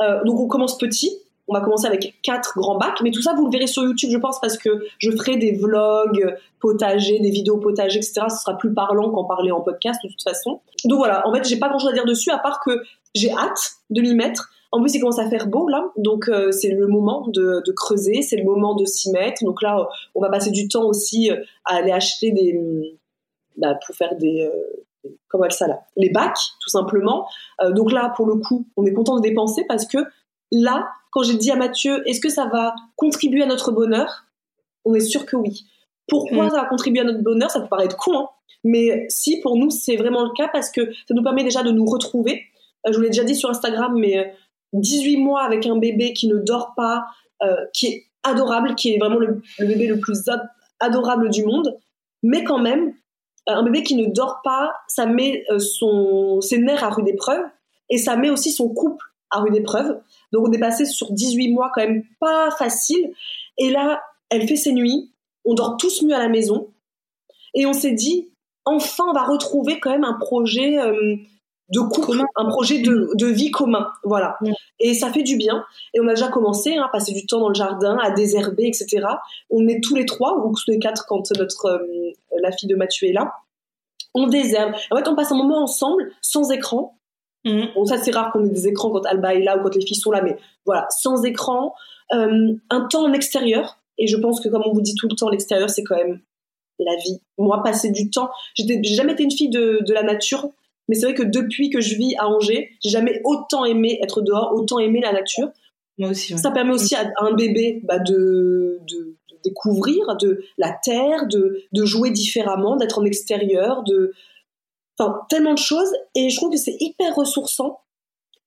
Euh, donc on commence petit. On va commencer avec quatre grands bacs, mais tout ça vous le verrez sur YouTube, je pense, parce que je ferai des vlogs potagers, des vidéos potagers, etc. Ce sera plus parlant qu'en parler en podcast de toute façon. Donc voilà, en fait, j'ai pas grand-chose à dire dessus, à part que j'ai hâte de m'y mettre. En plus, il commence à faire beau là, donc euh, c'est le moment de, de creuser, c'est le moment de s'y mettre. Donc là, on va passer du temps aussi euh, à aller acheter des, bah, pour faire des, comment elle ça là? Les bacs, tout simplement. Euh, donc là, pour le coup, on est content de dépenser parce que là, quand j'ai dit à Mathieu, est-ce que ça va contribuer à notre bonheur? On est sûr que oui. Pourquoi mm. ça va contribuer à notre bonheur? Ça peut paraître con, hein mais si, pour nous, c'est vraiment le cas parce que ça nous permet déjà de nous retrouver. Euh, je vous l'ai déjà dit sur Instagram, mais 18 euh, mois avec un bébé qui ne dort pas, qui est adorable, qui est vraiment le bébé le plus adorable du monde, mais quand même, un bébé qui ne dort pas, ça met euh, son, ses nerfs à rude épreuve et ça met aussi son couple à rude épreuve. Donc on est passé sur 18 mois quand même pas facile. Et là, elle fait ses nuits, on dort tous mieux à la maison et on s'est dit, enfin on va retrouver quand même un projet euh, de couple, un projet de, de, vie commun. Voilà. Et ça fait du bien. Et on a déjà commencé hein, à passer du temps dans le jardin, à désherber, etc. On est tous les trois, ou tous les quatre quand notre euh, la fille de Mathieu est là. On désherbe. En fait, on passe un moment ensemble, sans écran. Mmh. Bon, ça c'est rare qu'on ait des écrans quand Alba est là ou quand les filles sont là, mais voilà, sans écran, euh, un temps en extérieur. Et je pense que comme on vous dit tout le temps, l'extérieur c'est quand même la vie. Moi, passer du temps, j'ai jamais été une fille de, de la nature. Mais c'est vrai que depuis que je vis à Angers, j'ai jamais autant aimé être dehors, autant aimé la nature. Moi aussi. Ça permet aussi à, un bébé bah, de, de, découvrir de la terre, de, de jouer différemment, d'être en extérieur, de, enfin tellement de choses. Et je trouve que c'est hyper ressourçant.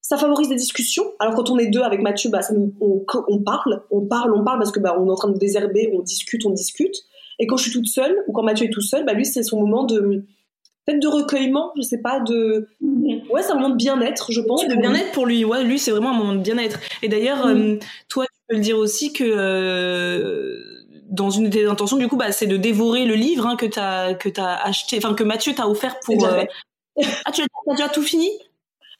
Ça favorise des discussions. Alors quand on est deux avec Mathieu, bah, ça on, on, parle, on parle, on parle parce que bah, on est en train de désherber, on discute, on discute. Et quand je suis toute seule ou quand Mathieu est tout seul, bah, lui c'est son moment de peut-être de recueillement, je sais pas, de mhm. ouais, c'est un moment de bien-être, je pense. de bien-être pour lui. Ouais, lui c'est vraiment un moment de bien-être. Et d'ailleurs, mhm. euh, toi, peux le dire aussi que euh, dans une des intentions, du coup, bah, c'est de dévorer le livre hein, que t'as que t'as acheté, enfin que Mathieu t'a offert pour. Euh... Ah, tu as, as, déjà tout fini?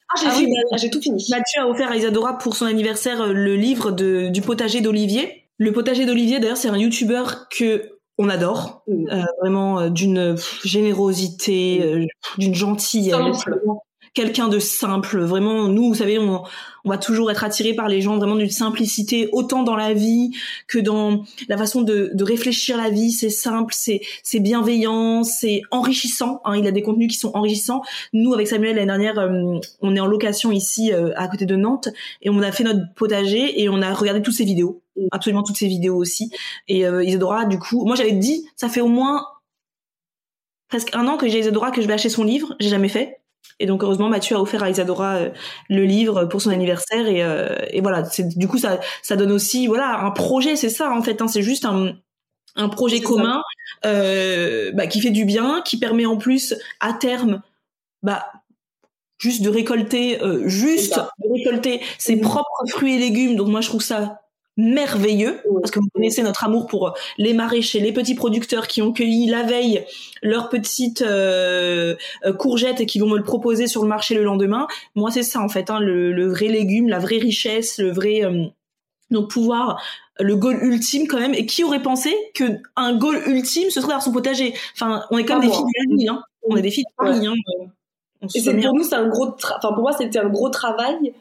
Ah, j'ai ah. Oui, j'ai tout fini. Mathieu a offert à Isadora pour son anniversaire le livre de, du potager d'Olivier. Le potager d'Olivier, d'ailleurs, c'est un youtubeur que on adore, mm. euh, vraiment euh, d'une générosité, mm. euh, d'une gentillesse quelqu'un de simple. Vraiment, nous, vous savez, on, on va toujours être attiré par les gens vraiment d'une simplicité, autant dans la vie que dans la façon de, de réfléchir la vie. C'est simple, c'est c'est bienveillant, c'est enrichissant. Hein, il a des contenus qui sont enrichissants. Nous, avec Samuel l'année dernière, euh, on est en location ici euh, à côté de Nantes et on a fait notre potager et on a regardé toutes ces vidéos, absolument toutes ces vidéos aussi. Et euh, Isadora, du coup, moi j'avais dit, ça fait au moins presque un an que j'ai Isadora que je vais acheter son livre. J'ai jamais fait. Et donc heureusement Mathieu a offert à Isadora euh, le livre pour son anniversaire et, euh, et voilà c'est du coup ça ça donne aussi voilà un projet c'est ça en fait hein, c'est juste un un projet commun euh, bah, qui fait du bien qui permet en plus à terme bah juste de récolter euh, juste de récolter ses mmh. propres fruits et légumes donc moi je trouve ça merveilleux parce que vous connaissez notre amour pour euh, les maraîchers, les petits producteurs qui ont cueilli la veille leurs petites euh, euh, courgettes et qui vont me le proposer sur le marché le lendemain. Moi, c'est ça en fait, hein, le, vrai légume, la vraie richesse, le vrai donc pouvoir le goal ultime quand même. Et qui aurait pensé que un goal ultime ce serait dans son potager? Enfin, on est quand même des filles de la hein. On est des filles de Paris. Hein. Et c'est pour nous, c'est un gros. Enfin, pour moi, c'était un gros travail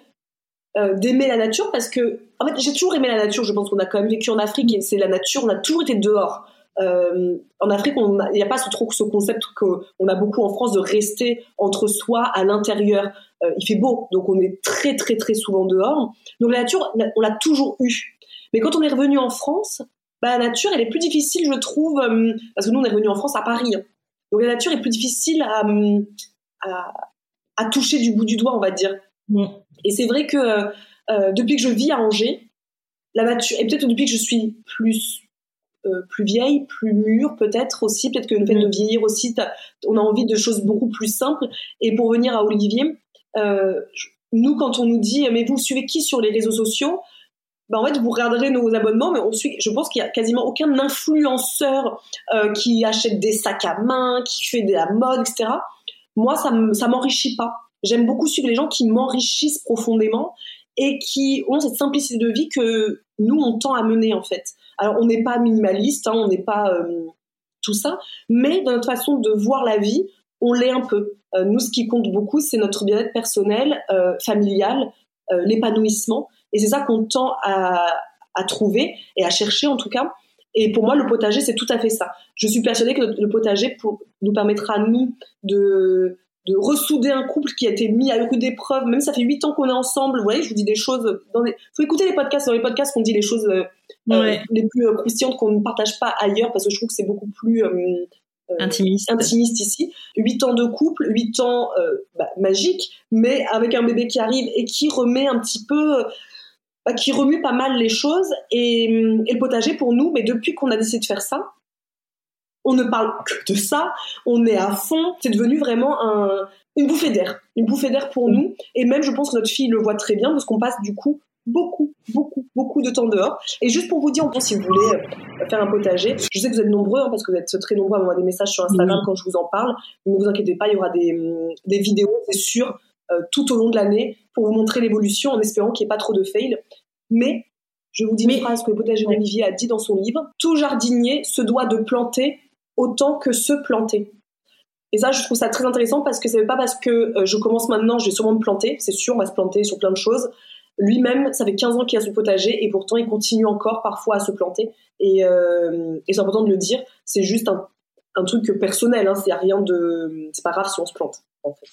euh, d'aimer la nature parce que en fait j'ai toujours aimé la nature je pense qu'on a quand même vécu en Afrique c'est la nature on a toujours été dehors. Euh, en Afrique il n'y a pas ce, trop ce concept qu'on a beaucoup en France de rester entre soi à l'intérieur. Euh, il fait beau donc on est très très très souvent dehors. Donc la nature on l'a toujours eu mais quand on est revenu en France bah, la nature elle est plus difficile je trouve parce que nous on est revenu en France à Paris. Donc la nature est plus difficile à, à, à toucher du bout du doigt on va dire Et c'est vrai que euh, depuis que je vis à Angers, la nature, et peut-être depuis que je suis plus euh, plus vieille, plus mûre peut-être aussi, peut-être que le fait de vieillir aussi, on a envie de choses beaucoup plus simples. Et pour venir à Olivier, euh, nous quand on nous dit mais vous suivez qui sur les réseaux sociaux ben en fait, vous regarderez nos abonnements, mais on suit. Je pense qu'il y a quasiment aucun influenceur euh, qui achète des sacs à main, qui fait de la mode, etc. Moi, ça ça m'enrichit pas. J'aime beaucoup suivre les gens qui m'enrichissent profondément et qui ont cette simplicité de vie que nous on tend à mener en fait. Alors on n'est pas minimaliste, hein, on n'est pas euh, tout ça, mais dans notre façon de voir la vie, on l'est un peu. Euh, nous, ce qui compte beaucoup, c'est notre bien-être personnel, euh, familial, l'épanouissement, et c'est ça qu'on tend à, trouver et à chercher en tout cas. Et pour moi, le potager, c'est tout à fait ça. Je suis persuadée que le potager nous permettra, nous, de, de ressouder un couple qui a été mis à rude épreuve. Même ça fait huit ans qu'on est ensemble. Vous voyez, je vous dis des choses. Dans les... faut écouter les podcasts. Dans les podcasts, on dit les choses euh, euh, les plus euh, croustillantes qu'on ne partage pas ailleurs parce que je trouve que c'est beaucoup plus intimiste. intimiste ici. Huit ans de couple, huit ans bah, magiques, mais avec un bébé qui arrive et qui remet un petit peu bah, qui remue pas mal les choses et, et le potager pour nous mais depuis qu'on a décidé de faire ça on ne parle que de ça, on est à fond, c'est devenu vraiment une bouffée d'air, une bouffée d'air pour nous, et même je pense que notre fille le voit très bien, parce qu'on passe du coup beaucoup, beaucoup, beaucoup de temps dehors. Et juste pour vous dire, si vous voulez euh, faire un potager, je sais que vous êtes nombreux, hein, parce que vous êtes très nombreux à m'envoyer des messages sur Instagram quand je vous en parle, mais ne vous inquiétez pas, il y aura des, hum, vidéos, c'est sûr, euh, tout au long de l'année, pour vous montrer l'évolution, en espérant qu'il n'y ait pas trop de fails. Mais je vous dis une phrase que le potager d'Olivier a dit dans son livre, tout jardinier se doit de planter autant que se planter. Et ça, je trouve ça très intéressant parce que c'est pas parce que euh, je commence maintenant, je vais sûrement me planter, c'est sûr, on va se planter sur plein de choses. Lui-même, ça fait 15 ans qu'il a son potager et pourtant il continue encore parfois à se planter. Et, euh, c'est important de le dire, c'est juste un, truc personnel, hein, c'est c'est pas grave si on se plante.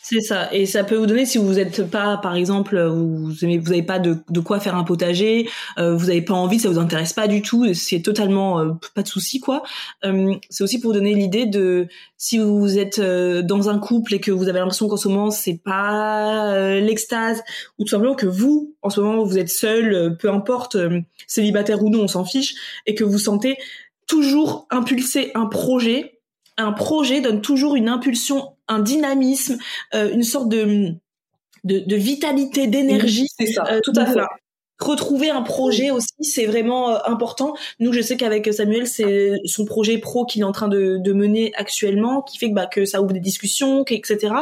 C'est ça, et ça peut vous donner si vous n'êtes pas, par exemple, vous n'avez pas de, quoi faire un potager, euh, vous n'avez pas envie, ça vous intéresse pas du tout, c'est totalement euh, pas de souci quoi. Euh, c'est aussi pour donner l'idée de si vous êtes dans un couple et que vous avez l'impression qu'en ce moment c'est pas l'extase, ou tout simplement que vous, en ce moment, vous êtes seul, peu importe célibataire ou non, on s'en fiche, et que vous sentez toujours impulser un projet un projet donne toujours une impulsion, un dynamisme, euh, une sorte de, de, vitalité, d'énergie. C'est ça, euh, tout à fait. retrouver un projet aussi, c'est vraiment euh, important. Nous, je sais qu'avec Samuel, c'est son projet pro qu'il est en train de, de, mener actuellement, qui fait que, bah, que ça ouvre des discussions, etc.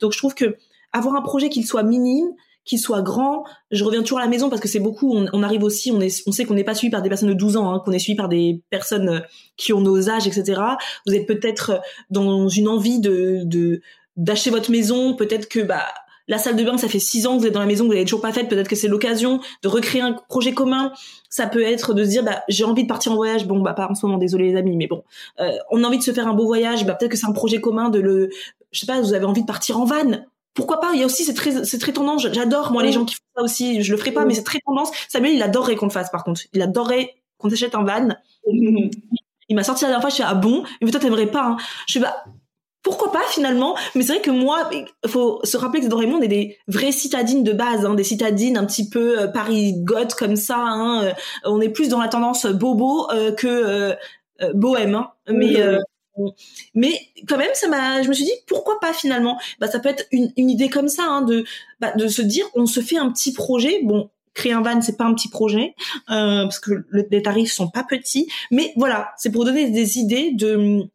Donc, je trouve que avoir un projet qu'il soit minime, qu'il soit grand. Je reviens toujours à la maison parce que c'est beaucoup. On, on, arrive aussi, on, est, on sait qu'on n'est pas suivi par des personnes de 12 ans, hein, qu'on est suivi par des personnes euh, qui ont nos âges, etc. Vous êtes peut-être dans une envie de d'acheter votre maison. Peut-être que bah la salle de bain, ça fait six ans que vous êtes dans la maison, vous l'avez toujours pas faite. Peut-être que c'est l'occasion de recréer un projet commun. Ça peut être de se dire, bah, j'ai envie de partir en voyage. Bon, bah, pas en ce moment, désolé les amis, mais bon, euh, on a envie de se faire un beau voyage. Bah, peut-être que c'est un projet commun de le, je sais pas, vous avez envie de partir en van. Pourquoi pas Il y a aussi c'est très c'est très tendance. J'adore moi les gens qui font ça aussi. Je le ferai pas, mais c'est très tendance. Samuel, il adorerait qu'on le fasse. Par contre, il adorerait qu'on achète un van. Il m'a sorti la dernière fois. Je suis ah bon? Mais toi t'aimerais pas hein. Je suis bah pourquoi pas finalement? Mais c'est vrai que moi, il faut se rappeler que dans Raymond, on est des vraies citadines de base, hein, des citadines un petit peu euh, Paris comme ça. Hein, euh, on est plus dans la tendance bobo euh, que euh, bohème. Hein, mais mais quand même, ça m'a. Je me suis dit pourquoi pas finalement? Bah ça peut être une, une idée comme ça hein, de bah, de se dire on se fait un petit projet. Bon, créer un van c'est pas un petit projet parce que les tarifs sont pas petits mais voilà c'est pour donner des idées de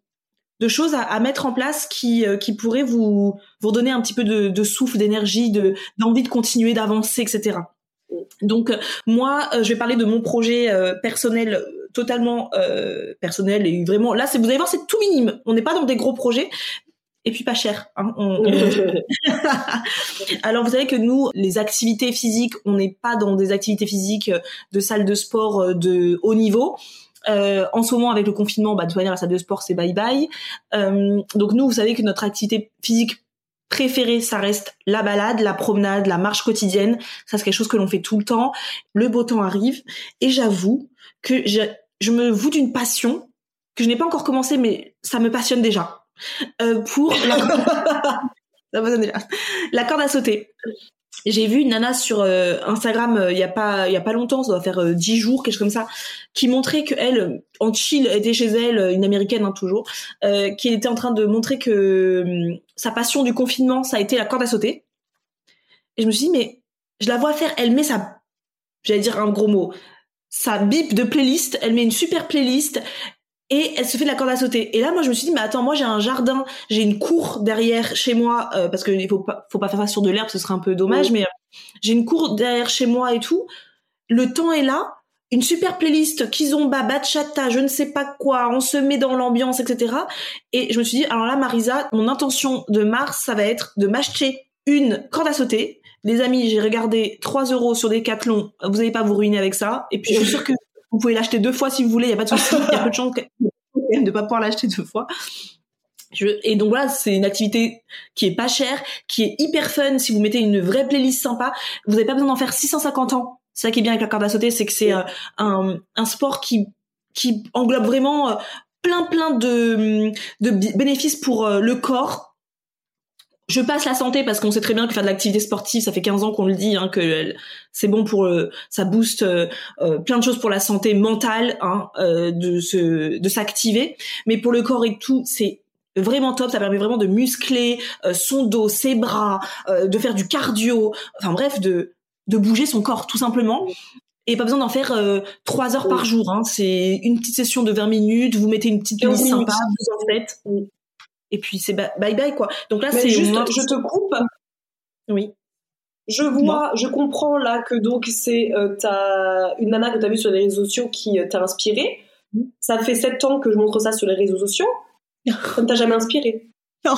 de choses à, à, mettre en place qui euh, qui pourraient vous vous donner un petit peu de, de souffle, d'énergie, de d'envie de continuer, d'avancer, etc. Donc euh, moi, euh, je vais parler de mon projet personnel totalement personnel et vraiment là, c'est vous allez voir, c'est tout minime. On n'est pas dans des gros projets. Et puis pas cher. Hein. Alors vous savez que nous, les activités physiques, on n'est pas dans des activités physiques de salle de sport de haut niveau. Euh, en ce moment, avec le confinement, bah, de toute manière, la salle de sport, c'est bye bye. Euh, donc nous, vous savez que notre activité physique préférée, ça reste la balade, la promenade, la marche quotidienne. Ça, c'est quelque chose que l'on fait tout le temps. Le beau temps arrive. Et j'avoue que je, je me voue d'une passion que je n'ai pas encore commencé, mais ça me passionne déjà. Euh, pour la... la corde à sauter j'ai vu une nana sur euh, Instagram euh, il y a pas il y a pas longtemps, ça doit faire euh, dix jours quelque chose comme ça, qui montrait que elle en chill était chez elle, une américaine hein, toujours, qui était en train de montrer que sa passion du confinement ça a été la corde à sauter. Et je me suis dit mais je la vois faire, elle met sa j'allais dire un gros mot, sa bip de playlist, elle met une super playlist, et elle se fait de la corde à sauter. Et là, moi, je me suis dit, mais attends, moi, j'ai un jardin, j'ai une cour derrière chez moi, euh, parce qu'il faut pas, faut pas faire ça sur de l'herbe, ce serait un peu dommage, mais euh, j'ai une cour derrière chez moi et tout. Le temps est là, une super playlist, kizomba, bachata, je ne sais pas quoi, on se met dans l'ambiance, etc. Et je me suis dit, alors là, Marisa, mon intention de mars, ça va être de m'acheter une corde à sauter. Les amis, j'ai regardé 3 euros sur des cathlons, vous n'allez pas vous ruiner avec ça. Et puis, je suis sûre que vous pouvez l'acheter deux fois si vous voulez, il y a pas de souci. Il y a peu de de ne pas pouvoir l'acheter deux fois. Je, et donc voilà, c'est une activité qui est pas chère, qui est hyper fun. Si vous mettez une vraie playlist sympa, vous n'avez pas besoin d'en faire 650 ans. C'est ça qui est bien avec la corde à sauter, c'est que c'est euh, un, un sport qui qui englobe vraiment euh, plein plein de, de bénéfices pour euh, le corps, je passe la santé parce qu'on sait très bien que faire de l'activité sportive, ça fait 15 ans qu'on le dit, hein, que c'est bon pour euh, ça booste euh, euh, plein de choses pour la santé mentale, hein, de se de s'activer. Mais pour le corps et tout, c'est vraiment top. Ça permet vraiment de muscler son dos, ses bras, de faire du cardio. Enfin bref, de de bouger son corps tout simplement. Et pas besoin d'en faire trois heures par jour. Hein. C'est une petite session de 20 minutes. Vous mettez une petite musique sympa, vous en faites et puis c'est bye bye quoi. Donc là c'est juste je te coupe. Oui. Je vois, je comprends là que donc c'est euh, une nana que tu as vue sur les réseaux sociaux qui euh, t'a inspiré. Mm. Ça fait sept ans que je montre ça sur les réseaux sociaux. Ça ne t'a jamais inspiré Non.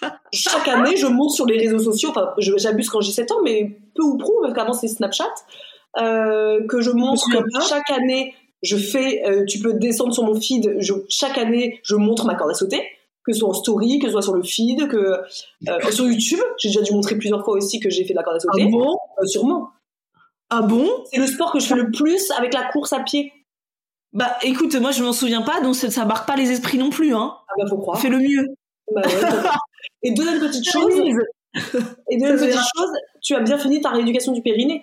Chaque année, je monte sur les réseaux sociaux. Enfin, j'abuse quand j'ai 7 ans, mais peu ou prou, parce qu'avant c'est Snapchat. Euh, que je montre chaque année je fais, euh, tu peux descendre sur mon feed, je, chaque année, je montre ma corde à sauter, que ce soit en story, que ce soit sur le feed, que euh, sur YouTube. J'ai déjà dû montrer plusieurs fois aussi que j'ai fait de la corde à sauter. Ah bon? Euh, Sûrement. Ah bon? C'est le sport que je fais le plus avec la course à pied. Bah écoute, moi je m'en souviens pas, donc ça, ça marque pas les esprits non plus. Hein. Ah bah faut croire. Fais le mieux. Bah ouais, et deuxième petite chose. et deuxième petite chose, tu as bien fini ta rééducation du périnée.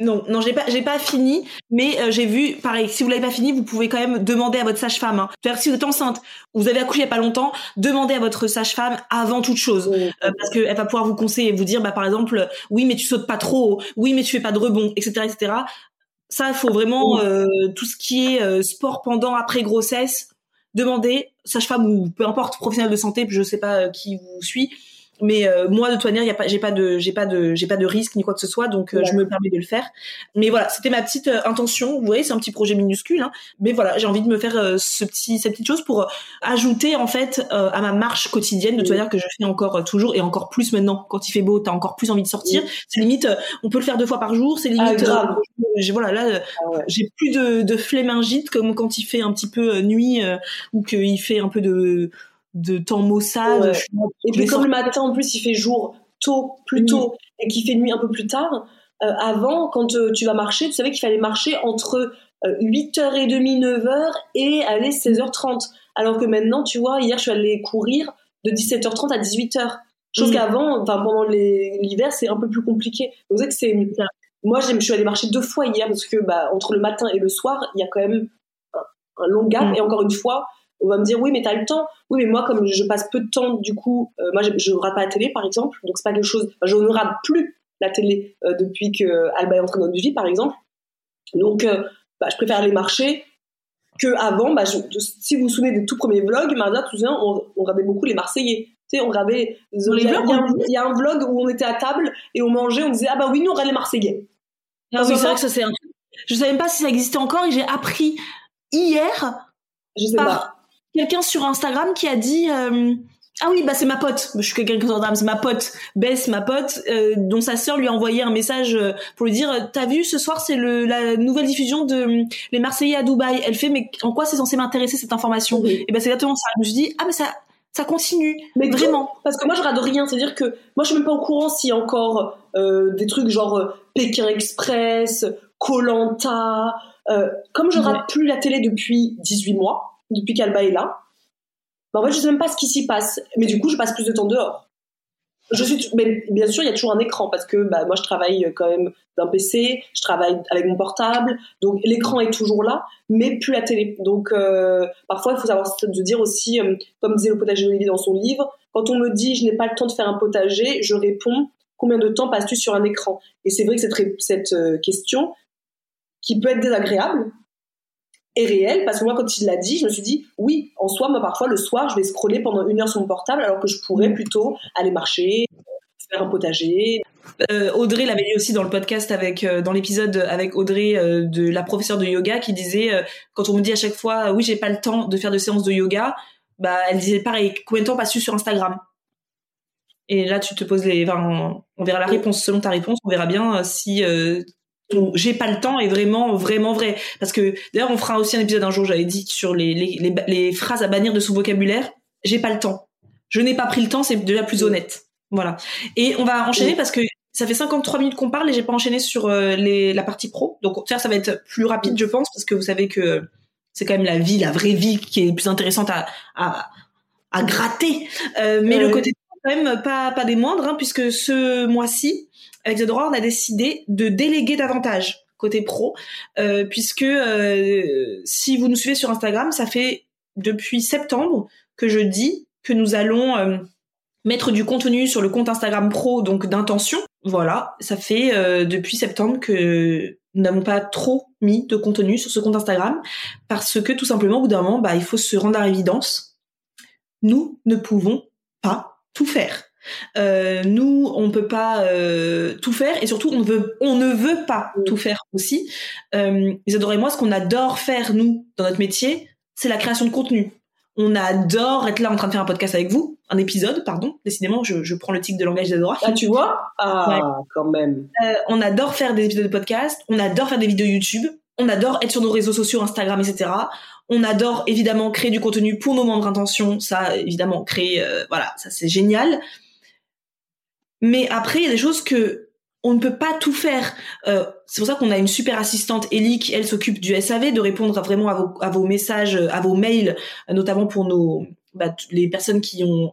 Non, non, j'ai pas, j'ai pas fini, mais euh, j'ai vu, pareil, si vous l'avez pas fini, vous pouvez quand même demander à votre sage-femme. Hein. Si vous êtes enceinte, vous avez accouché il y a pas longtemps, demandez à votre sage-femme avant toute chose, euh, parce qu'elle va pouvoir vous conseiller, vous dire, bah par exemple, oui, mais tu sautes pas trop, oui, mais tu fais pas de rebond, etc., etc. Ça, il faut vraiment euh, tout ce qui est sport pendant, après grossesse, demander sage-femme ou peu importe professionnel de santé, je sais pas qui vous suit, mais euh, moi de toute manière, y a pas, j'ai pas de, j'ai pas de, j'ai pas de risque ni quoi que ce soit, donc euh, je me permets de le faire. Mais voilà, c'était ma petite euh, intention. Vous voyez, c'est un petit projet minuscule, hein, mais voilà, j'ai envie de me faire ce petit, cette petite chose pour ajouter en fait à ma marche quotidienne de toute manière que je fais encore toujours et encore plus maintenant. Quand il fait beau, t'as encore plus envie de sortir. C'est limite, on peut le faire deux fois par jour. C'est limite, ah, j'ai voilà là, ah j'ai plus de, de flémingite comme quand il fait un petit peu nuit ou qu'il fait un peu de de temps maussade. Et puis comme le matin en plus il fait jour tôt, plus tôt, et qu'il fait nuit un peu plus tard, euh, avant quand euh, tu vas marcher, tu savais qu'il fallait marcher entre 8h30, euh, 9h et aller 16h30. Alors que maintenant, tu vois, hier je suis allée courir de 17h30 à 18h. Chose qu'avant, enfin pendant l'hiver, c'est un peu plus compliqué. Vous savez que c'est moi, je suis allée marcher deux fois hier parce que bah, entre le matin et le soir, il y a quand même un, long gap. Mm. Et encore une fois, on va me dire oui mais t'as le temps. Oui mais moi comme je passe peu de temps du coup euh, moi je, je rate pas la télé par exemple. Donc c'est pas quelque chose je ne rate plus la télé euh, depuis que Alba est entrée dans notre vie par exemple. Donc euh, bah, je préfère aller marcher que avant. Bah, si vous vous souvenez des tout premiers vlogs Marda tout on, on regardait beaucoup les Marseillais. Tu sais on regardait il y, il y, a un vlog où on était à table et on mangeait on disait ah bah oui nous on regarde les Marseillais. Ah oui c'est vrai que ça c'est un je savais même pas si ça existait encore et j'ai appris hier je sais pas quelqu'un sur Instagram qui a dit euh, ah oui bah c'est ma pote. Je suis quelqu'un sur Instagram c'est ma pote. Bess ma pote euh, dont sa sœur lui a envoyé un message euh, pour lui dire t'as vu ce soir c'est le la nouvelle diffusion de les Marseillais à Dubaï. Elle fait mais en quoi c'est censé m'intéresser cette information et ben c'est exactement ça. Je me suis dit ah mais ça ça continue mais vraiment. parce que moi je regarde rien. C'est à dire que moi je suis même pas au courant s'il y a encore des trucs genre Pékin Express Colanta comme je rate plus la télé depuis 18 mois depuis qu'Alba est là. Bah, en fait, je sais même pas ce qui s'y passe. Mais du coup, je passe plus de temps dehors. Je suis, mais bien sûr, il y a toujours un écran parce que bah, moi, je travaille quand même d'un PC, je travaille avec mon portable, donc l'écran est toujours là, mais plus la télé. Donc euh, parfois, il faut savoir se dire aussi, euh, comme disait le potager d'Olivier dans son livre, quand on me dit je n'ai pas le temps de faire un potager, je réponds combien de temps passes-tu sur un écran? Et c'est vrai que cette, cette euh, question, qui peut être désagréable, est réel parce que moi quand il l'a dit je me suis dit oui en soi moi parfois le soir je vais scroller pendant une heure sur mon portable alors que je pourrais mm. plutôt aller marcher faire un potager. Euh, Audrey l'avait dit aussi dans le podcast avec euh, dans l'épisode avec Audrey euh, de la professeure de yoga qui disait quand on me dit à chaque fois oui j'ai pas le temps de faire de séances de yoga bah elle disait pareil combien de temps passes-tu sur Instagram? Et là tu te poses les enfin, on verra la réponse selon ta réponse on verra bien si j'ai pas le temps est vraiment vraiment vrai. Parce que d'ailleurs on fera aussi un épisode un jour j'avais dit sur les, les, les, phrases à bannir de son vocabulaire. J'ai pas le temps. Je n'ai pas pris le temps c'est déjà plus honnête. Voilà. Et on va enchaîner parce que ça fait 53 minutes qu'on parle et j'ai pas enchaîné sur euh, les, la partie pro. Donc ça ça va être plus rapide je pense parce que vous savez que c'est quand même la vie la vraie vie qui est plus intéressante à à, à gratter. Euh, mais le côté quand même pas pas des moindres hein, puisque ce mois-ci avec Zedora, on a décidé de déléguer davantage côté pro, euh, puisque euh, si vous nous suivez sur Instagram, ça fait depuis septembre que je dis que nous allons euh, mettre du contenu sur le compte Instagram pro, donc d'intention. Voilà, ça fait depuis septembre que nous n'avons pas trop mis de contenu sur ce compte Instagram, parce que tout simplement, au bout d'un moment, bah, il faut se rendre à l'évidence. Nous ne pouvons pas tout faire. Euh, nous, on peut pas euh, tout faire et surtout on veut, on ne veut pas tout faire aussi. Euh, Isadora et moi, ce qu'on adore faire nous dans notre métier, c'est la création de contenu. On adore être là en train de faire un podcast avec vous, un épisode, pardon. Décidément, je, je prends le tic de langage d'Isadora. Ah, tu vois? Ah, quand même. Euh, on adore faire des épisodes de podcast, on adore faire des vidéos YouTube, on adore être sur nos réseaux sociaux, Instagram, etc. On adore évidemment créer du contenu pour nos membres intention, ça évidemment créer, euh, voilà, ça c'est génial. Mais après, il y a des choses que on ne peut pas tout faire. Euh, c'est pour ça qu'on a une super assistante Ellie qui elle s'occupe du SAV, de répondre vraiment à vos, à vos messages, à vos mails, notamment pour nos bah, les personnes qui ont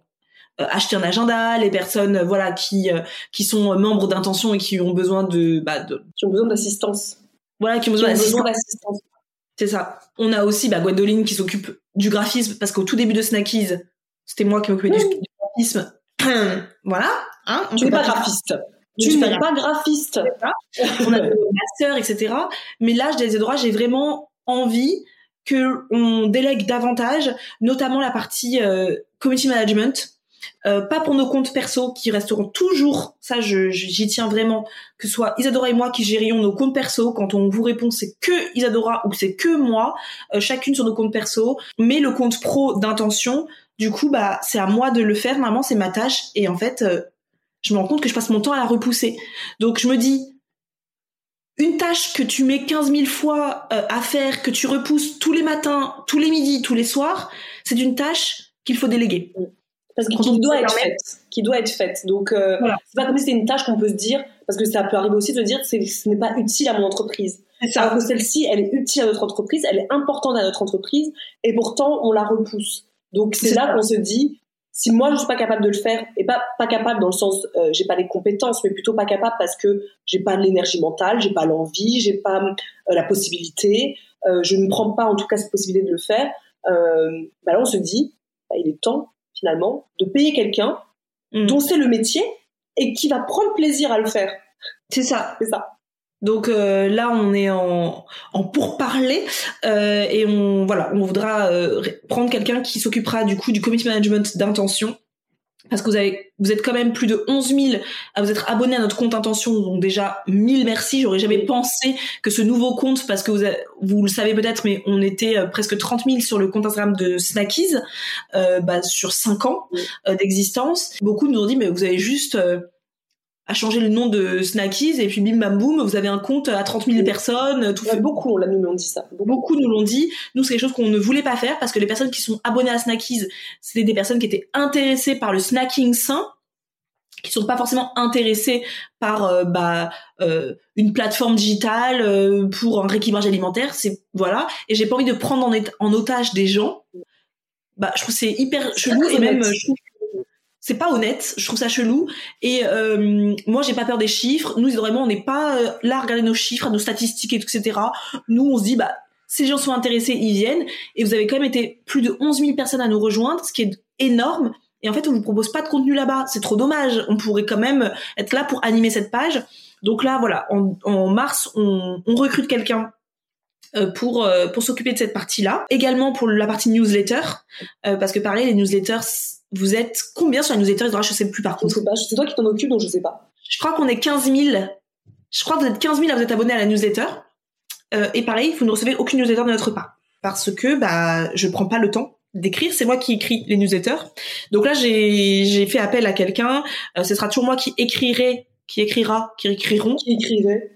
acheter un agenda, les personnes voilà qui qui sont membres d'intention et qui ont besoin de, bah, de... qui ont besoin d'assistance. Voilà, qui ont besoin d'assistance. C'est ça. On a aussi bah, Gwendoline qui s'occupe du graphisme parce qu'au tout début de Snackies, c'était moi qui m'occupais du, graphisme. voilà. Hein, tu n'es pas, graphiste. Tu n'es pas graphiste. on a des masters, etc. Mais là, je disais droit, j'ai vraiment envie que on délègue davantage, notamment la partie euh, community management. Euh, pas pour nos comptes perso qui resteront toujours, ça j'y tiens vraiment, que ce soit Isadora et moi qui gérions nos comptes perso, quand on vous répond c'est que Isadora ou c'est que moi, euh, chacune sur nos comptes perso, mais le compte pro d'intention, du coup bah c'est à moi de le faire, normalement c'est ma tâche et en fait euh, je me rends compte que je passe mon temps à la repousser. Donc je me dis, une tâche que tu mets 15 000 fois à faire, que tu repousses tous les matins, tous les midis, tous les soirs, c'est une tâche qu'il faut déléguer. Mm parce qu'il doit être faite, qui doit être faite. Donc euh, c'est pas comme si c'était une tâche qu'on peut se dire, parce que ça peut arriver aussi de se dire que ce n'est pas utile à mon entreprise. Alors que celle-ci, elle est utile à notre entreprise, elle est importante à notre entreprise, et pourtant on la repousse. Donc c'est là qu'on se dit, si moi je suis pas capable de le faire, et pas pas capable dans le sens, euh, j'ai pas les compétences, mais plutôt pas capable parce que j'ai pas l'énergie mentale, j'ai pas l'envie, j'ai pas euh, la possibilité, euh, je ne prends pas en tout cas cette possibilité de le faire. bah là on se dit, bah, il est temps finalement, de payer quelqu'un mm. dont c'est le métier et qui va prendre plaisir à le faire. C'est ça. C'est ça. Donc euh, là, on est en, en pourparler euh, et on voilà, on voudra euh, prendre quelqu'un qui s'occupera du coup du committee management d'intention parce que vous avez, vous êtes quand même plus de 11 000 à vous être abonnés à notre compte intention, donc déjà mille merci. J'aurais jamais pensé que ce nouveau compte, parce que vous, vous le savez peut-être, mais on était euh, presque 30 000 sur le compte Instagram de Snackies, euh, bah, sur 5 ans euh, d'existence. Beaucoup nous ont dit, mais vous avez juste euh, à changer le nom de Snackies et puis bim bam boum, vous avez un compte à 30 000 personnes. Tout fait. Beaucoup, on nous l'ont dit ça. Beaucoup. nous l'ont dit. Nous, c'est quelque chose qu'on ne voulait pas faire parce que les personnes qui sont abonnées à Snackies, c'était des personnes qui étaient intéressées par le snacking sain qui sont pas forcément intéressées par euh, bah euh, une plateforme digitale euh, pour un rééquilibrage alimentaire c'est voilà et j'ai pas envie de prendre en, en otage des gens bah je trouve c'est hyper chelou et même je trouve c'est pas honnête, je trouve ça chelou. Et euh, moi, j'ai pas peur des chiffres. Nous, vraiment, on n'est pas euh, là à regarder nos chiffres, nos statistiques, etc. Nous, on se dit, bah, si gens sont intéressés, ils viennent. Et vous avez quand même été plus de 11 000 personnes à nous rejoindre, ce qui est énorme. Et en fait, on vous propose pas de contenu là-bas. C'est trop dommage. On pourrait quand même être là pour animer cette page. Donc là, voilà, en, mars, on, on recrute quelqu'un euh, pour euh, pour s'occuper de cette partie-là. Également pour la partie newsletter, parce que pareil, les newsletters vous êtes combien sur la newsletter Je sais plus par contre. Je sais pas, c'est toi qui t'en occupe, donc je sais pas. Je crois qu'on est 15 000. Je crois que vous êtes 15 000 à vous être abonnés à la newsletter. Euh, et pareil, vous ne recevez aucune newsletter de notre part. Parce que bah, je prends pas le temps d'écrire, c'est moi qui écris les newsletters. Donc là, j'ai fait appel à quelqu'un. Euh, ce sera toujours moi qui écrirai, qui écrira, qui écriront. Qui écrivait.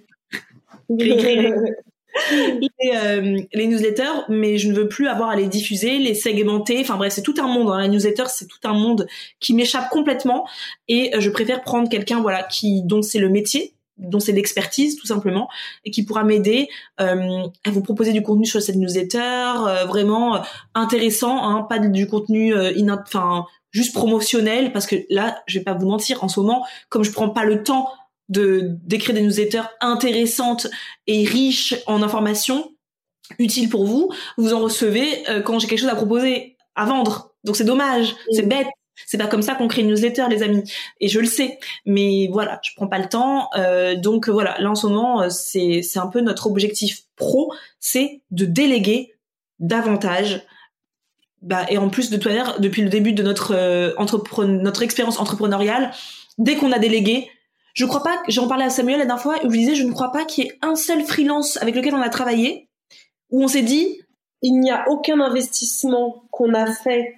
Qui écrirait. les, euh, les, newsletters, mais je ne veux plus avoir à les diffuser, les segmenter. Enfin bref, c'est tout un monde. Hein. La newsletter, c'est tout un monde qui m'échappe complètement, et euh, je préfère prendre quelqu'un, voilà, qui dont c'est le métier, dont c'est l'expertise tout simplement, et qui pourra m'aider euh, à vous proposer du contenu sur cette newsletter, vraiment intéressant, hein, pas du contenu enfin juste promotionnel, parce que là, je vais pas vous mentir, en ce moment, comme je prends pas le temps de d'écrire des newsletters intéressantes et riches en informations utiles pour vous, vous en recevez euh, quand j'ai quelque chose à proposer, à vendre. Donc c'est dommage, c'est bête. C'est pas comme ça qu'on crée une newsletter, les amis. Et je le sais, mais voilà, je prends pas le temps. Euh, donc voilà, là en ce moment, euh, c'est c'est un peu notre objectif pro, c'est de déléguer davantage. Bah, et en plus de tout à l'heure, depuis le début de notre notre expérience entrepreneuriale, dès qu'on a délégué, je crois pas, j'en parlais à Samuel la dernière fois, où je disais, je ne crois pas qu'il y ait un seul freelance avec lequel on a travaillé, où on s'est dit, il n'y a aucun investissement qu'on a fait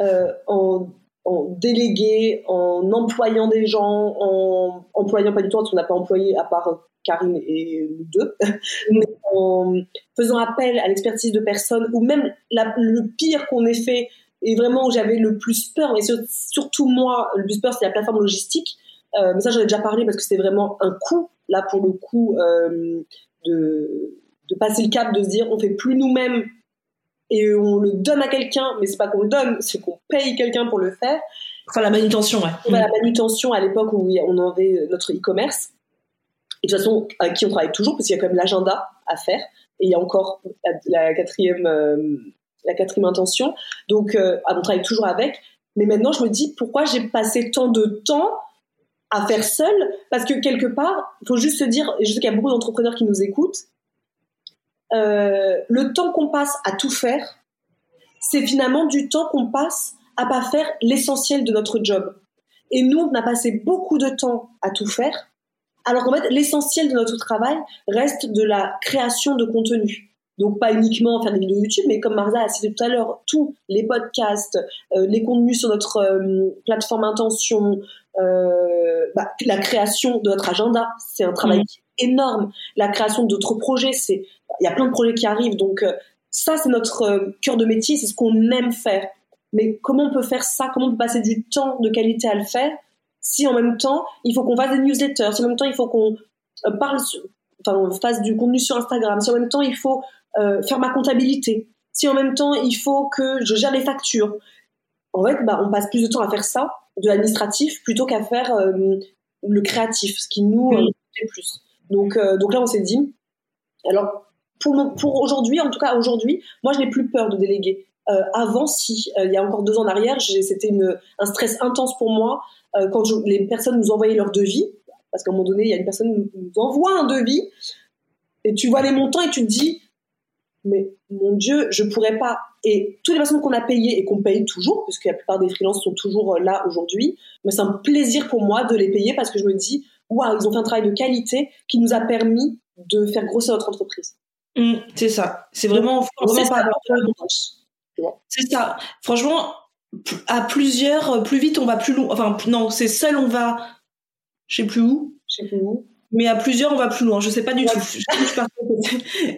euh, en, en, délégué, en employant des gens, en employant pas du tout, parce qu'on n'a pas employé à part Karine et nous deux, mais en faisant appel à l'expertise de personnes, ou même le pire qu'on ait fait, et vraiment où j'avais le plus peur, mais surtout moi, le plus peur, c'est la plateforme logistique euh, mais ça, j'en ai déjà parlé parce que c'est vraiment un coût, là, pour le coup, euh, de, de passer le cap, de se dire, on fait plus nous-mêmes et on le donne à quelqu'un, mais c'est pas qu'on le donne, c'est qu'on paye quelqu'un pour le faire. Enfin, la manutention, ouais. On la manutention à l'époque où on avait notre e-commerce. Et de toute façon, avec qui on travaille toujours, parce qu'il y a quand même l'agenda à faire. Et il y a encore la, quatrième, euh, la quatrième intention. Donc, euh, on travaille toujours avec. Mais maintenant, je me dis, pourquoi j'ai passé tant de temps à faire seul Parce que quelque part, il faut juste se dire, et je sais qu'il y a beaucoup d'entrepreneurs qui nous écoutent, euh, le temps qu'on passe à tout faire, c'est finalement du temps qu'on passe à pas faire l'essentiel de notre job. Et nous, on a passé beaucoup de temps à tout faire, alors qu'en fait, l'essentiel de notre travail reste de la création de contenu. Donc pas uniquement faire des vidéos YouTube, mais comme Marza a cité tout à l'heure, tous les podcasts, euh, les contenus sur notre euh, plateforme Intention, bah, la création de notre agenda, c'est un travail mmh. énorme. La création d'autres projets, c'est il y a plein de projets qui arrivent, donc ça c'est notre cœur de métier, c'est ce qu'on aime faire. Mais comment on peut faire ça? Comment on peut passer du temps de qualité à le faire si en même temps il faut qu'on fasse des newsletters, si en même temps il faut qu'on parle, enfin on fasse du contenu sur Instagram, si en même temps il faut euh, faire ma comptabilité, si en même temps il faut que je gère les factures, en fait, bah, on passe plus de temps à faire ça, de l'administratif, plutôt qu'à faire euh, le créatif, ce qui nous euh, plaît plus. Donc, donc là, on s'est dit, alors pour, pour aujourd'hui, en tout cas aujourd'hui, moi, je n'ai plus peur de déléguer. avant, si, il y a encore deux ans en arrière, c'était un stress intense pour moi quand les personnes nous envoyaient leur devis, parce qu'à un moment donné, il y a une personne qui nous envoie un devis, et tu vois les montants et tu te dis, mais mon Dieu, je pourrais pas. Et toutes les personnes qu'on a payées et qu'on paye toujours, puisque la plupart des freelances sont toujours euh, là aujourd'hui, mais c'est un plaisir pour moi de les payer parce que je me dis, waouh, ils ont fait un travail de qualité qui nous a permis de faire grossir notre entreprise. Mmh, c'est ça. C'est vraiment, vraiment pas C'est ça. Franchement, à plusieurs, euh, plus vite on va plus loin. Enfin, non, c'est seul on va, je sais plus où. Je sais plus où mais à plusieurs, on va plus loin. Je sais pas du tout.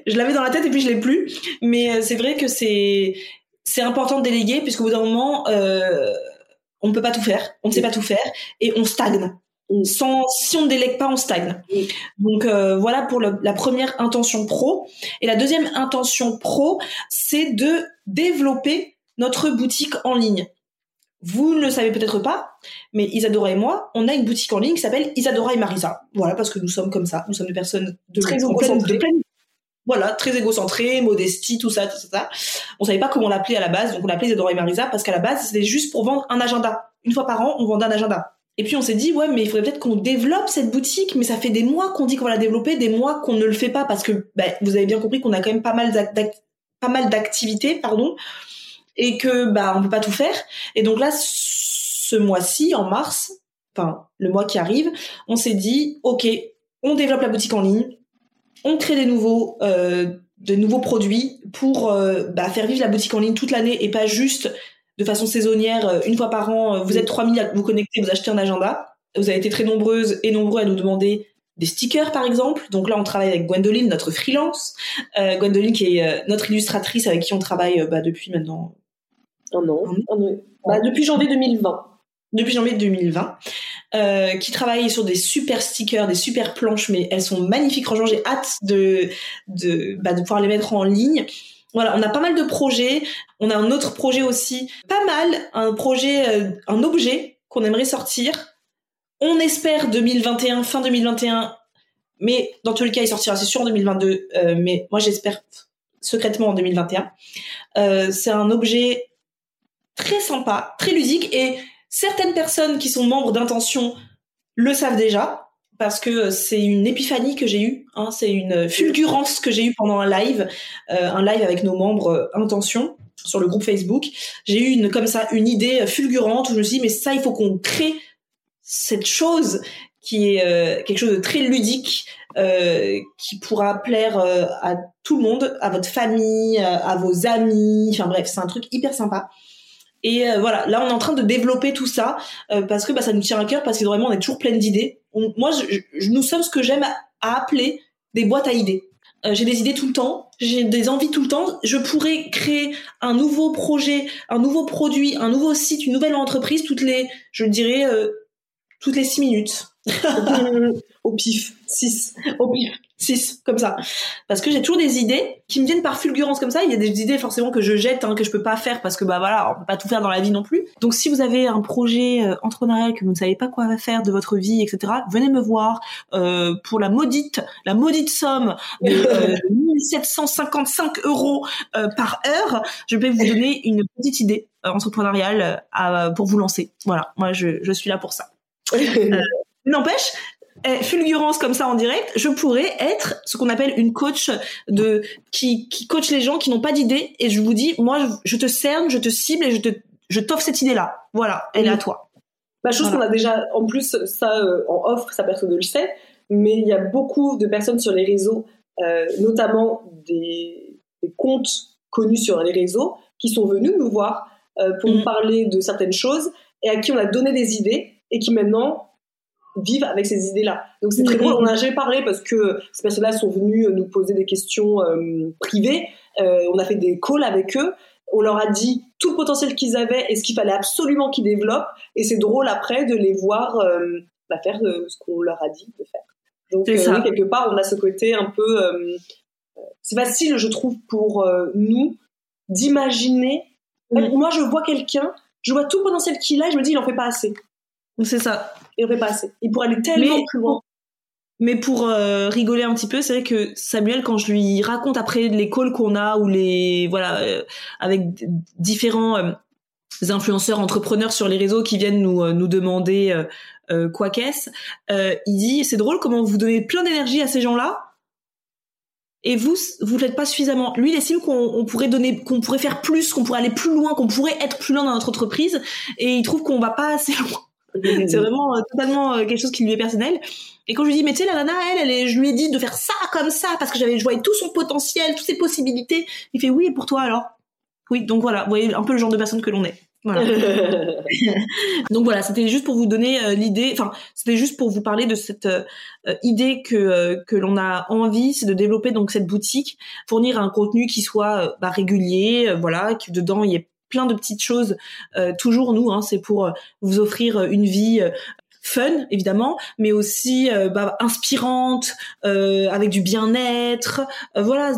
Je, l'avais dans la tête et puis je l'ai plus. Mais euh, c'est vrai que c'est c'est important de déléguer puisqu'au bout d'un moment, euh, on ne peut pas tout faire, on ne sait pas tout faire et on stagne. Sans, si on ne délègue pas, on stagne. Donc euh, voilà pour la première intention pro. Et la deuxième intention pro, c'est de développer notre boutique en ligne. Vous ne le savez peut-être pas, mais Isadora et moi, on a une boutique en ligne qui s'appelle Isadora et Marisa. Voilà, parce que nous sommes comme ça. Nous sommes des personnes de très égocentrées. voilà, très égocentrées, modestie, tout ça, tout ça. On savait pas comment l'appeler à la base, donc on l'appelait Isadora et Marisa parce qu'à la base, c'était juste pour vendre un agenda. Une fois par an, on vendait un agenda. Et puis on s'est dit, ouais, mais il faudrait peut-être qu'on développe cette boutique, mais ça fait des mois qu'on dit qu'on va la développer, des mois qu'on ne le fait pas parce que, bah, vous avez bien compris qu'on a quand même pas mal d'activités, pardon et que bah on peut pas tout faire. Et donc là, ce mois-ci, en mars, enfin le mois qui arrive, on s'est dit ok, on développe la boutique en ligne, on crée des nouveaux euh, de nouveaux produits pour euh, bah, faire vivre la boutique en ligne toute l'année et pas juste de façon saisonnière euh, une fois par an. Vous êtes 3000 à vous connecter, vous achetez un agenda. Vous avez été très nombreuses et nombreux à nous demander des stickers par exemple. Donc là, on travaille avec Gwendoline, notre freelance. Euh, Gwendoline qui est notre illustratrice avec qui on travaille bah, depuis maintenant un an. Bah, depuis janvier 2020. Depuis janvier 2020. Euh, qui travaille sur des super stickers, des super planches, mais elles sont magnifiques. Franchement, j'ai hâte de, de, bah, de pouvoir les mettre en ligne. Voilà, on a pas mal de projets. On a un autre projet aussi, pas mal, un projet, euh, un objet qu'on aimerait sortir. On espère 2021, fin 2021, mais dans tous les cas, il sortira, c'est sûr, en 2022. Euh, mais moi, j'espère secrètement en 2021. Euh, c'est un objet très sympa, très ludique et certaines personnes qui sont membres d'intention le savent déjà parce que c'est une épiphanie que j'ai eue, hein, c'est une fulgurance que j'ai eue pendant un live, euh, un live avec nos membres euh, intention sur le groupe Facebook. J'ai eu une comme ça une idée fulgurante où je me suis dit mais ça il faut qu'on crée cette chose qui est euh, quelque chose de très ludique qui pourra plaire à tout le monde, à votre famille, à vos amis, enfin bref, c'est un truc hyper sympa. Et euh, voilà, là on est en train de développer tout ça euh, parce que bah, ça nous tient à cœur parce que vraiment on est toujours plein d'idées. Moi, je, nous sommes ce que j'aime à, appeler des boîtes à idées. Euh, j'ai des idées tout le temps, j'ai des envies tout le temps. Je pourrais créer un nouveau projet, un nouveau produit, un nouveau site, une nouvelle entreprise toutes les, je dirais, toutes les six minutes. au pif, six, au pif. 6 comme ça. Parce que j'ai toujours des idées qui me viennent par fulgurance comme ça. Il y a des idées forcément que je jette hein, que je peux pas faire parce que bah voilà on peut pas tout faire dans la vie non plus. Donc si vous avez un projet euh, entrepreneurial que vous ne savez pas quoi faire de votre vie etc venez me voir euh, pour la maudite la maudite somme de euh, 1755 euros euh, par heure je vais vous donner une petite idée euh, entrepreneuriale pour vous lancer. Voilà. Moi je, je suis là pour ça. N'empêche, fulgurance comme ça en direct, je pourrais être ce qu'on appelle une coach de qui, qui coach les gens qui n'ont pas d'idée et je vous dis moi je, te cerne, je te cible et je te je t'offre cette idée là. Voilà, elle est à toi. Bah, chose qu'on a déjà en plus ça euh, en offre, ça personne ne le sait, mais il y a beaucoup de personnes sur les réseaux, euh, notamment des, des, comptes connus sur les réseaux, qui sont venus nous voir euh, pour nous mm. parler de certaines choses et à qui on a donné des idées et qui maintenant vivent avec ces idées-là. Donc c'est très drôle. On a jamais parlé parce que ces personnes-là sont venues nous poser des questions euh, privées. Euh, on a fait des calls avec eux. On leur a dit tout le potentiel qu'ils avaient et ce qu'il fallait absolument qu'ils développent. Et c'est drôle après de les voir euh, bah, faire ce qu'on leur a dit de faire. Donc quelque part, on a ce côté un peu. c'est facile, je trouve, pour nous d'imaginer. Moi, je vois quelqu'un, je vois tout le potentiel qu'il a, et je me dis, il en fait pas assez. C'est ça il aurait pas assez. Il pourrait aller tellement plus loin. Mais pour euh, rigoler un petit peu, c'est vrai que Samuel, quand je lui raconte après les calls qu'on a ou les voilà euh, avec différents euh, influenceurs, entrepreneurs sur les réseaux qui viennent nous nous demander quoi qu'est-ce, il dit c'est drôle comment vous donnez plein d'énergie à ces gens-là et vous vous faites pas suffisamment. Lui, il estime qu'on pourrait donner, qu'on pourrait faire plus, qu'on pourrait aller plus loin, qu'on pourrait être plus loin dans notre entreprise, et il trouve qu'on va pas assez loin c'est vraiment euh, totalement euh, quelque chose qui lui est personnel. Et quand je lui dis, mais tu sais, la nana, elle, elle je lui ai dit de faire ça comme ça parce que j'avais, je voyais tout son potentiel, toutes ses possibilités. Il fait oui, et pour toi alors? Oui, donc voilà, vous voyez un peu le genre de personne que l'on est. Voilà. donc voilà, c'était juste pour vous donner euh, l'idée, enfin, c'était juste pour vous parler de cette idée que que l'on a envie, c'est de développer donc cette boutique, fournir un contenu qui soit bah, régulier, voilà, que dedans il y ait plein de petites choses. Euh, toujours nous, hein, c'est pour euh, vous offrir euh, une vie fun évidemment, mais aussi bah, inspirante, avec du bien-être. voilà,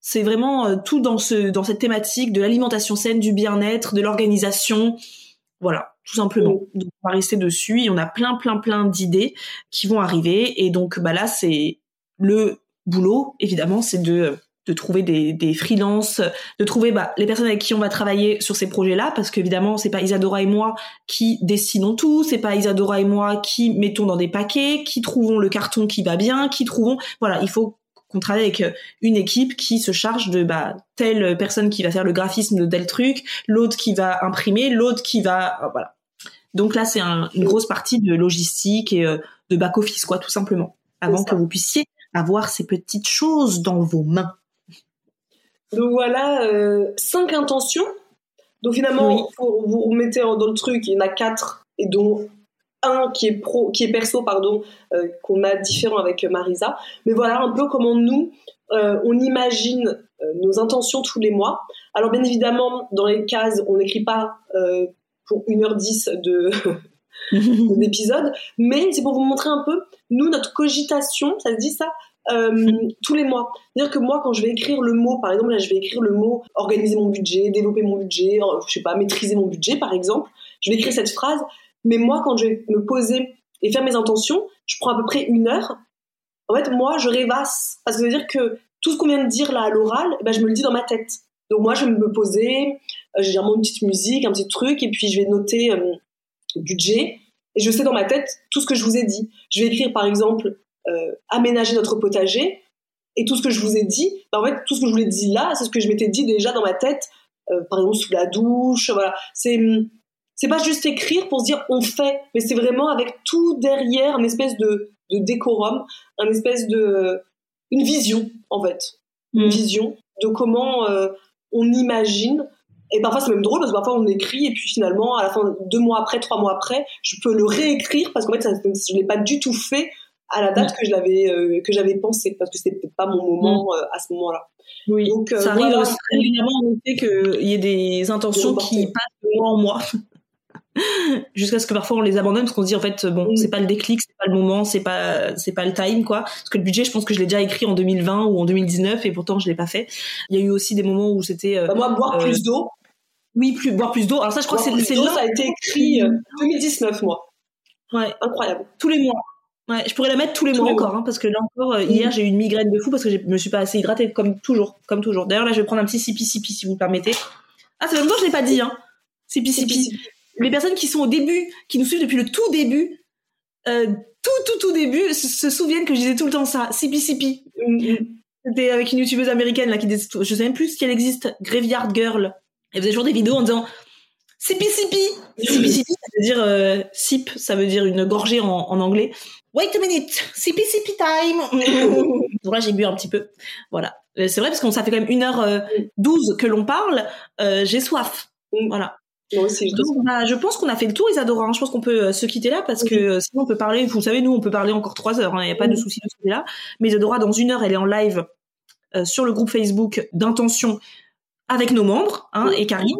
c'est vraiment tout dans ce dans cette thématique de l'alimentation saine, du bien-être, de l'organisation. Voilà, tout simplement. Donc on va rester dessus. Et on a plein plein plein d'idées qui vont arriver. Et donc bah là c'est le boulot évidemment, c'est de de trouver des, des freelances, de trouver bah, les personnes avec qui on va travailler sur ces projets-là, parce qu'évidemment, c'est pas Isadora et moi qui dessinons tout, c'est pas Isadora et moi qui mettons dans des paquets, qui trouvons le carton qui va bien, qui trouvons, voilà, il faut qu'on travaille avec une équipe qui se charge de bah, telle personne qui va faire le graphisme de tel truc, l'autre qui va imprimer, l'autre qui va, euh, voilà. Donc là, c'est une grosse partie de logistique et euh, de back office, quoi, tout simplement, avant que vous puissiez avoir ces petites choses dans vos mains. Donc voilà, euh, cinq intentions. Donc finalement, vous remettez dans le truc, il y en a quatre, et dont un qui est pro, qui est perso, pardon, euh, qu'on a différent avec Marisa. Mais voilà un peu comment nous, euh, on imagine nos intentions tous les mois. Alors bien évidemment, dans les cases, on n'écrit pas pour 1h10 de d'épisode, mais c'est pour vous montrer un peu, nous, notre cogitation, ça se dit ça, euh, tous les mois. C'est-à-dire que moi, quand je vais écrire le mot, par exemple, là, je vais écrire le mot organiser mon budget, développer mon budget, euh, je sais pas, maîtriser mon budget, par exemple. Je vais écrire cette phrase. Mais moi, quand je vais me poser et faire mes intentions, je prends à peu près une heure. En fait, moi, je rêvasse. Parce que ça veut dire que tout ce qu'on vient de dire là à l'oral, eh ben, je me le dis dans ma tête. Donc moi, je vais me poser, euh, j'ai une petite musique, un petit truc, et puis je vais noter euh, budget. Et je sais dans ma tête tout ce que je vous ai dit. Je vais écrire, par exemple, aménager notre potager. Et tout ce que je vous ai dit, bah, en fait, tout ce que je vous ai dit là, c'est ce que je m'étais dit déjà dans ma tête, euh, par exemple sous la douche. Voilà, c'est c'est pas juste écrire pour se dire on fait, mais c'est vraiment avec tout derrière, une espèce de, de décorum, une espèce de une vision en fait, une mm. vision de comment euh, on imagine. Et parfois c'est même drôle parce que parfois on écrit et puis finalement à la fin deux mois après, trois mois après, je peux le réécrire parce qu'en fait ça, je l'ai pas du tout fait à la date que je l'avais euh, que j'avais pensé parce que c'était peut-être pas mon moment mm. euh, à ce moment-là. Oui. Donc euh, ça arrive évidemment en effet qu'il y ait des intentions qui passent de moi en moi. jusqu'à ce que parfois on les abandonne parce qu'on se dit en fait bon c'est pas le déclic c'est pas le moment c'est pas c'est pas le time quoi. Parce que le budget je pense que je l'ai déjà écrit en 2020 ou en 2019 et pourtant je l'ai pas fait. Il y a eu aussi des moments où c'était bah, moi boire plus d'eau. Oui plus boire plus d'eau. Alors ça je crois que c'est ça a été écrit 2019 moi. Ouais. Incroyable. Tous les mois Ouais, je pourrais la mettre tous les mois encore, hein, parce que là encore, euh, hier, j'ai eu une migraine de fou parce que je me suis pas assez hydratée, comme toujours, comme toujours. D'ailleurs, là, je vais prendre un petit sipi sipi si vous le permettez. Ah, c'est même temps, je l'ai pas dit, hein. Sipi sipi. Les personnes qui sont au début, qui nous suivent depuis le tout début, euh, tout, tout, tout début, se, souviennent que je disais tout le temps ça. Sipi sipi. Mm-hmm. C'était avec une youtubeuse américaine, là, qui disait, je sais même plus si elle existe, Graveyard Girl. Elle faisait toujours des vidéos en disant, sipi sipi. Sipi sipi, ça veut dire, euh, sip, ça veut dire une gorgée en, en anglais. Wait a minute, sippy time. Donc là, j'ai bu un petit peu. Voilà. Euh, c'est vrai parce qu'on ça fait quand même 1h12 que l'on parle. Euh, j'ai soif. Mm. Voilà. Aussi, je, je pense qu'on a fait le tour, Isadora. Hein. Je pense qu'on peut euh, se quitter là parce que sinon on peut parler. Vous savez, nous, on peut parler encore trois heures. Il hein. n'y a pas de souci de ce côté-là. Mais Isadora, dans une heure, elle est en live sur le groupe Facebook d'intention avec nos membres hein, et Karine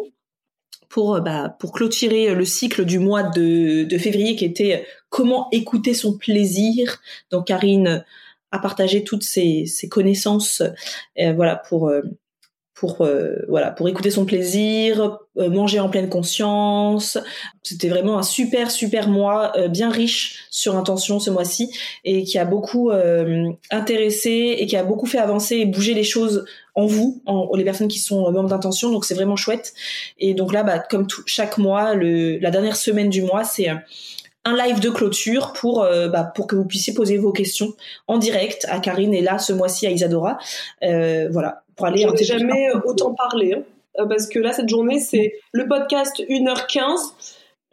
pour euh, bah, pour clôturer le cycle du mois de, de février qui était comment écouter son plaisir. Donc Karine a partagé toutes ses, ses connaissances euh, voilà pour euh, pour euh, voilà pour écouter son plaisir, euh, manger en pleine conscience. C'était vraiment un super super mois euh, bien riche sur intention ce mois-ci et qui a beaucoup intéressé et qui a beaucoup fait avancer et bouger les choses en vous, en, les personnes qui sont membres d'intention. Donc c'est vraiment chouette. Et donc là, bah, comme tout, chaque mois, le, la dernière semaine du mois, c'est un live de clôture pour bah, pour que vous puissiez poser vos questions en direct à Karine et là ce mois-ci à Isadora. voilà, pour aller. Je jamais autant parlé hein, euh, parce que là cette journée c'est le podcast 1h15,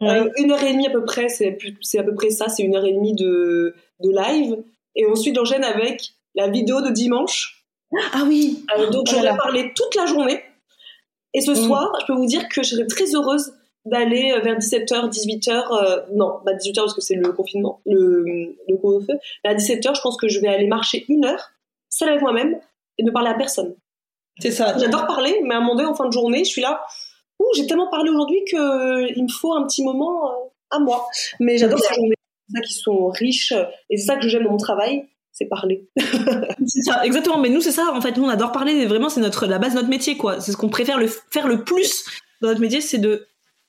euh, une heure et demie à peu près, c'est c'est à peu près ça, c'est une heure et demie de de live et ensuite j'enchaîne avec la vidéo de dimanche. Ah oui. Euh, donc j'aurais parlé toute la journée. Et ce soir, je peux vous dire que je serais très heureuse d'aller vers 17h, 18h, non, pas 18h parce que c'est le confinement, le, le couvre-feu. À 17h, je pense que je vais aller marcher une heure, seule avec moi-même, et ne parler à personne. C'est ça. J'adore parler, mais à un moment donné, en fin de journée, je suis là. Ouh, j'ai tellement parlé aujourd'hui qu'il me faut un petit moment euh, à moi. Mais j'adore ces journées ça qui sont riches et c'est ça que j'aime dans mon travail, c'est parler. c'est ça, exactement. Mais nous, c'est ça. En fait, nous, on adore parler. Vraiment, c'est notre la base de notre métier, quoi. C'est ce qu'on préfère le faire le plus dans notre métier, c'est de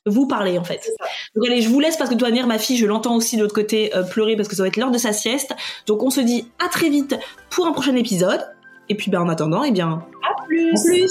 vous parler en fait. Donc allez, je vous laisse parce que toi, ma fille, je l'entends aussi de l'autre côté euh, pleurer parce que ça va être l'heure de sa sieste. Donc on se dit à très vite pour un prochain épisode. Et puis ben, en attendant, eh bien, à plus. À plus.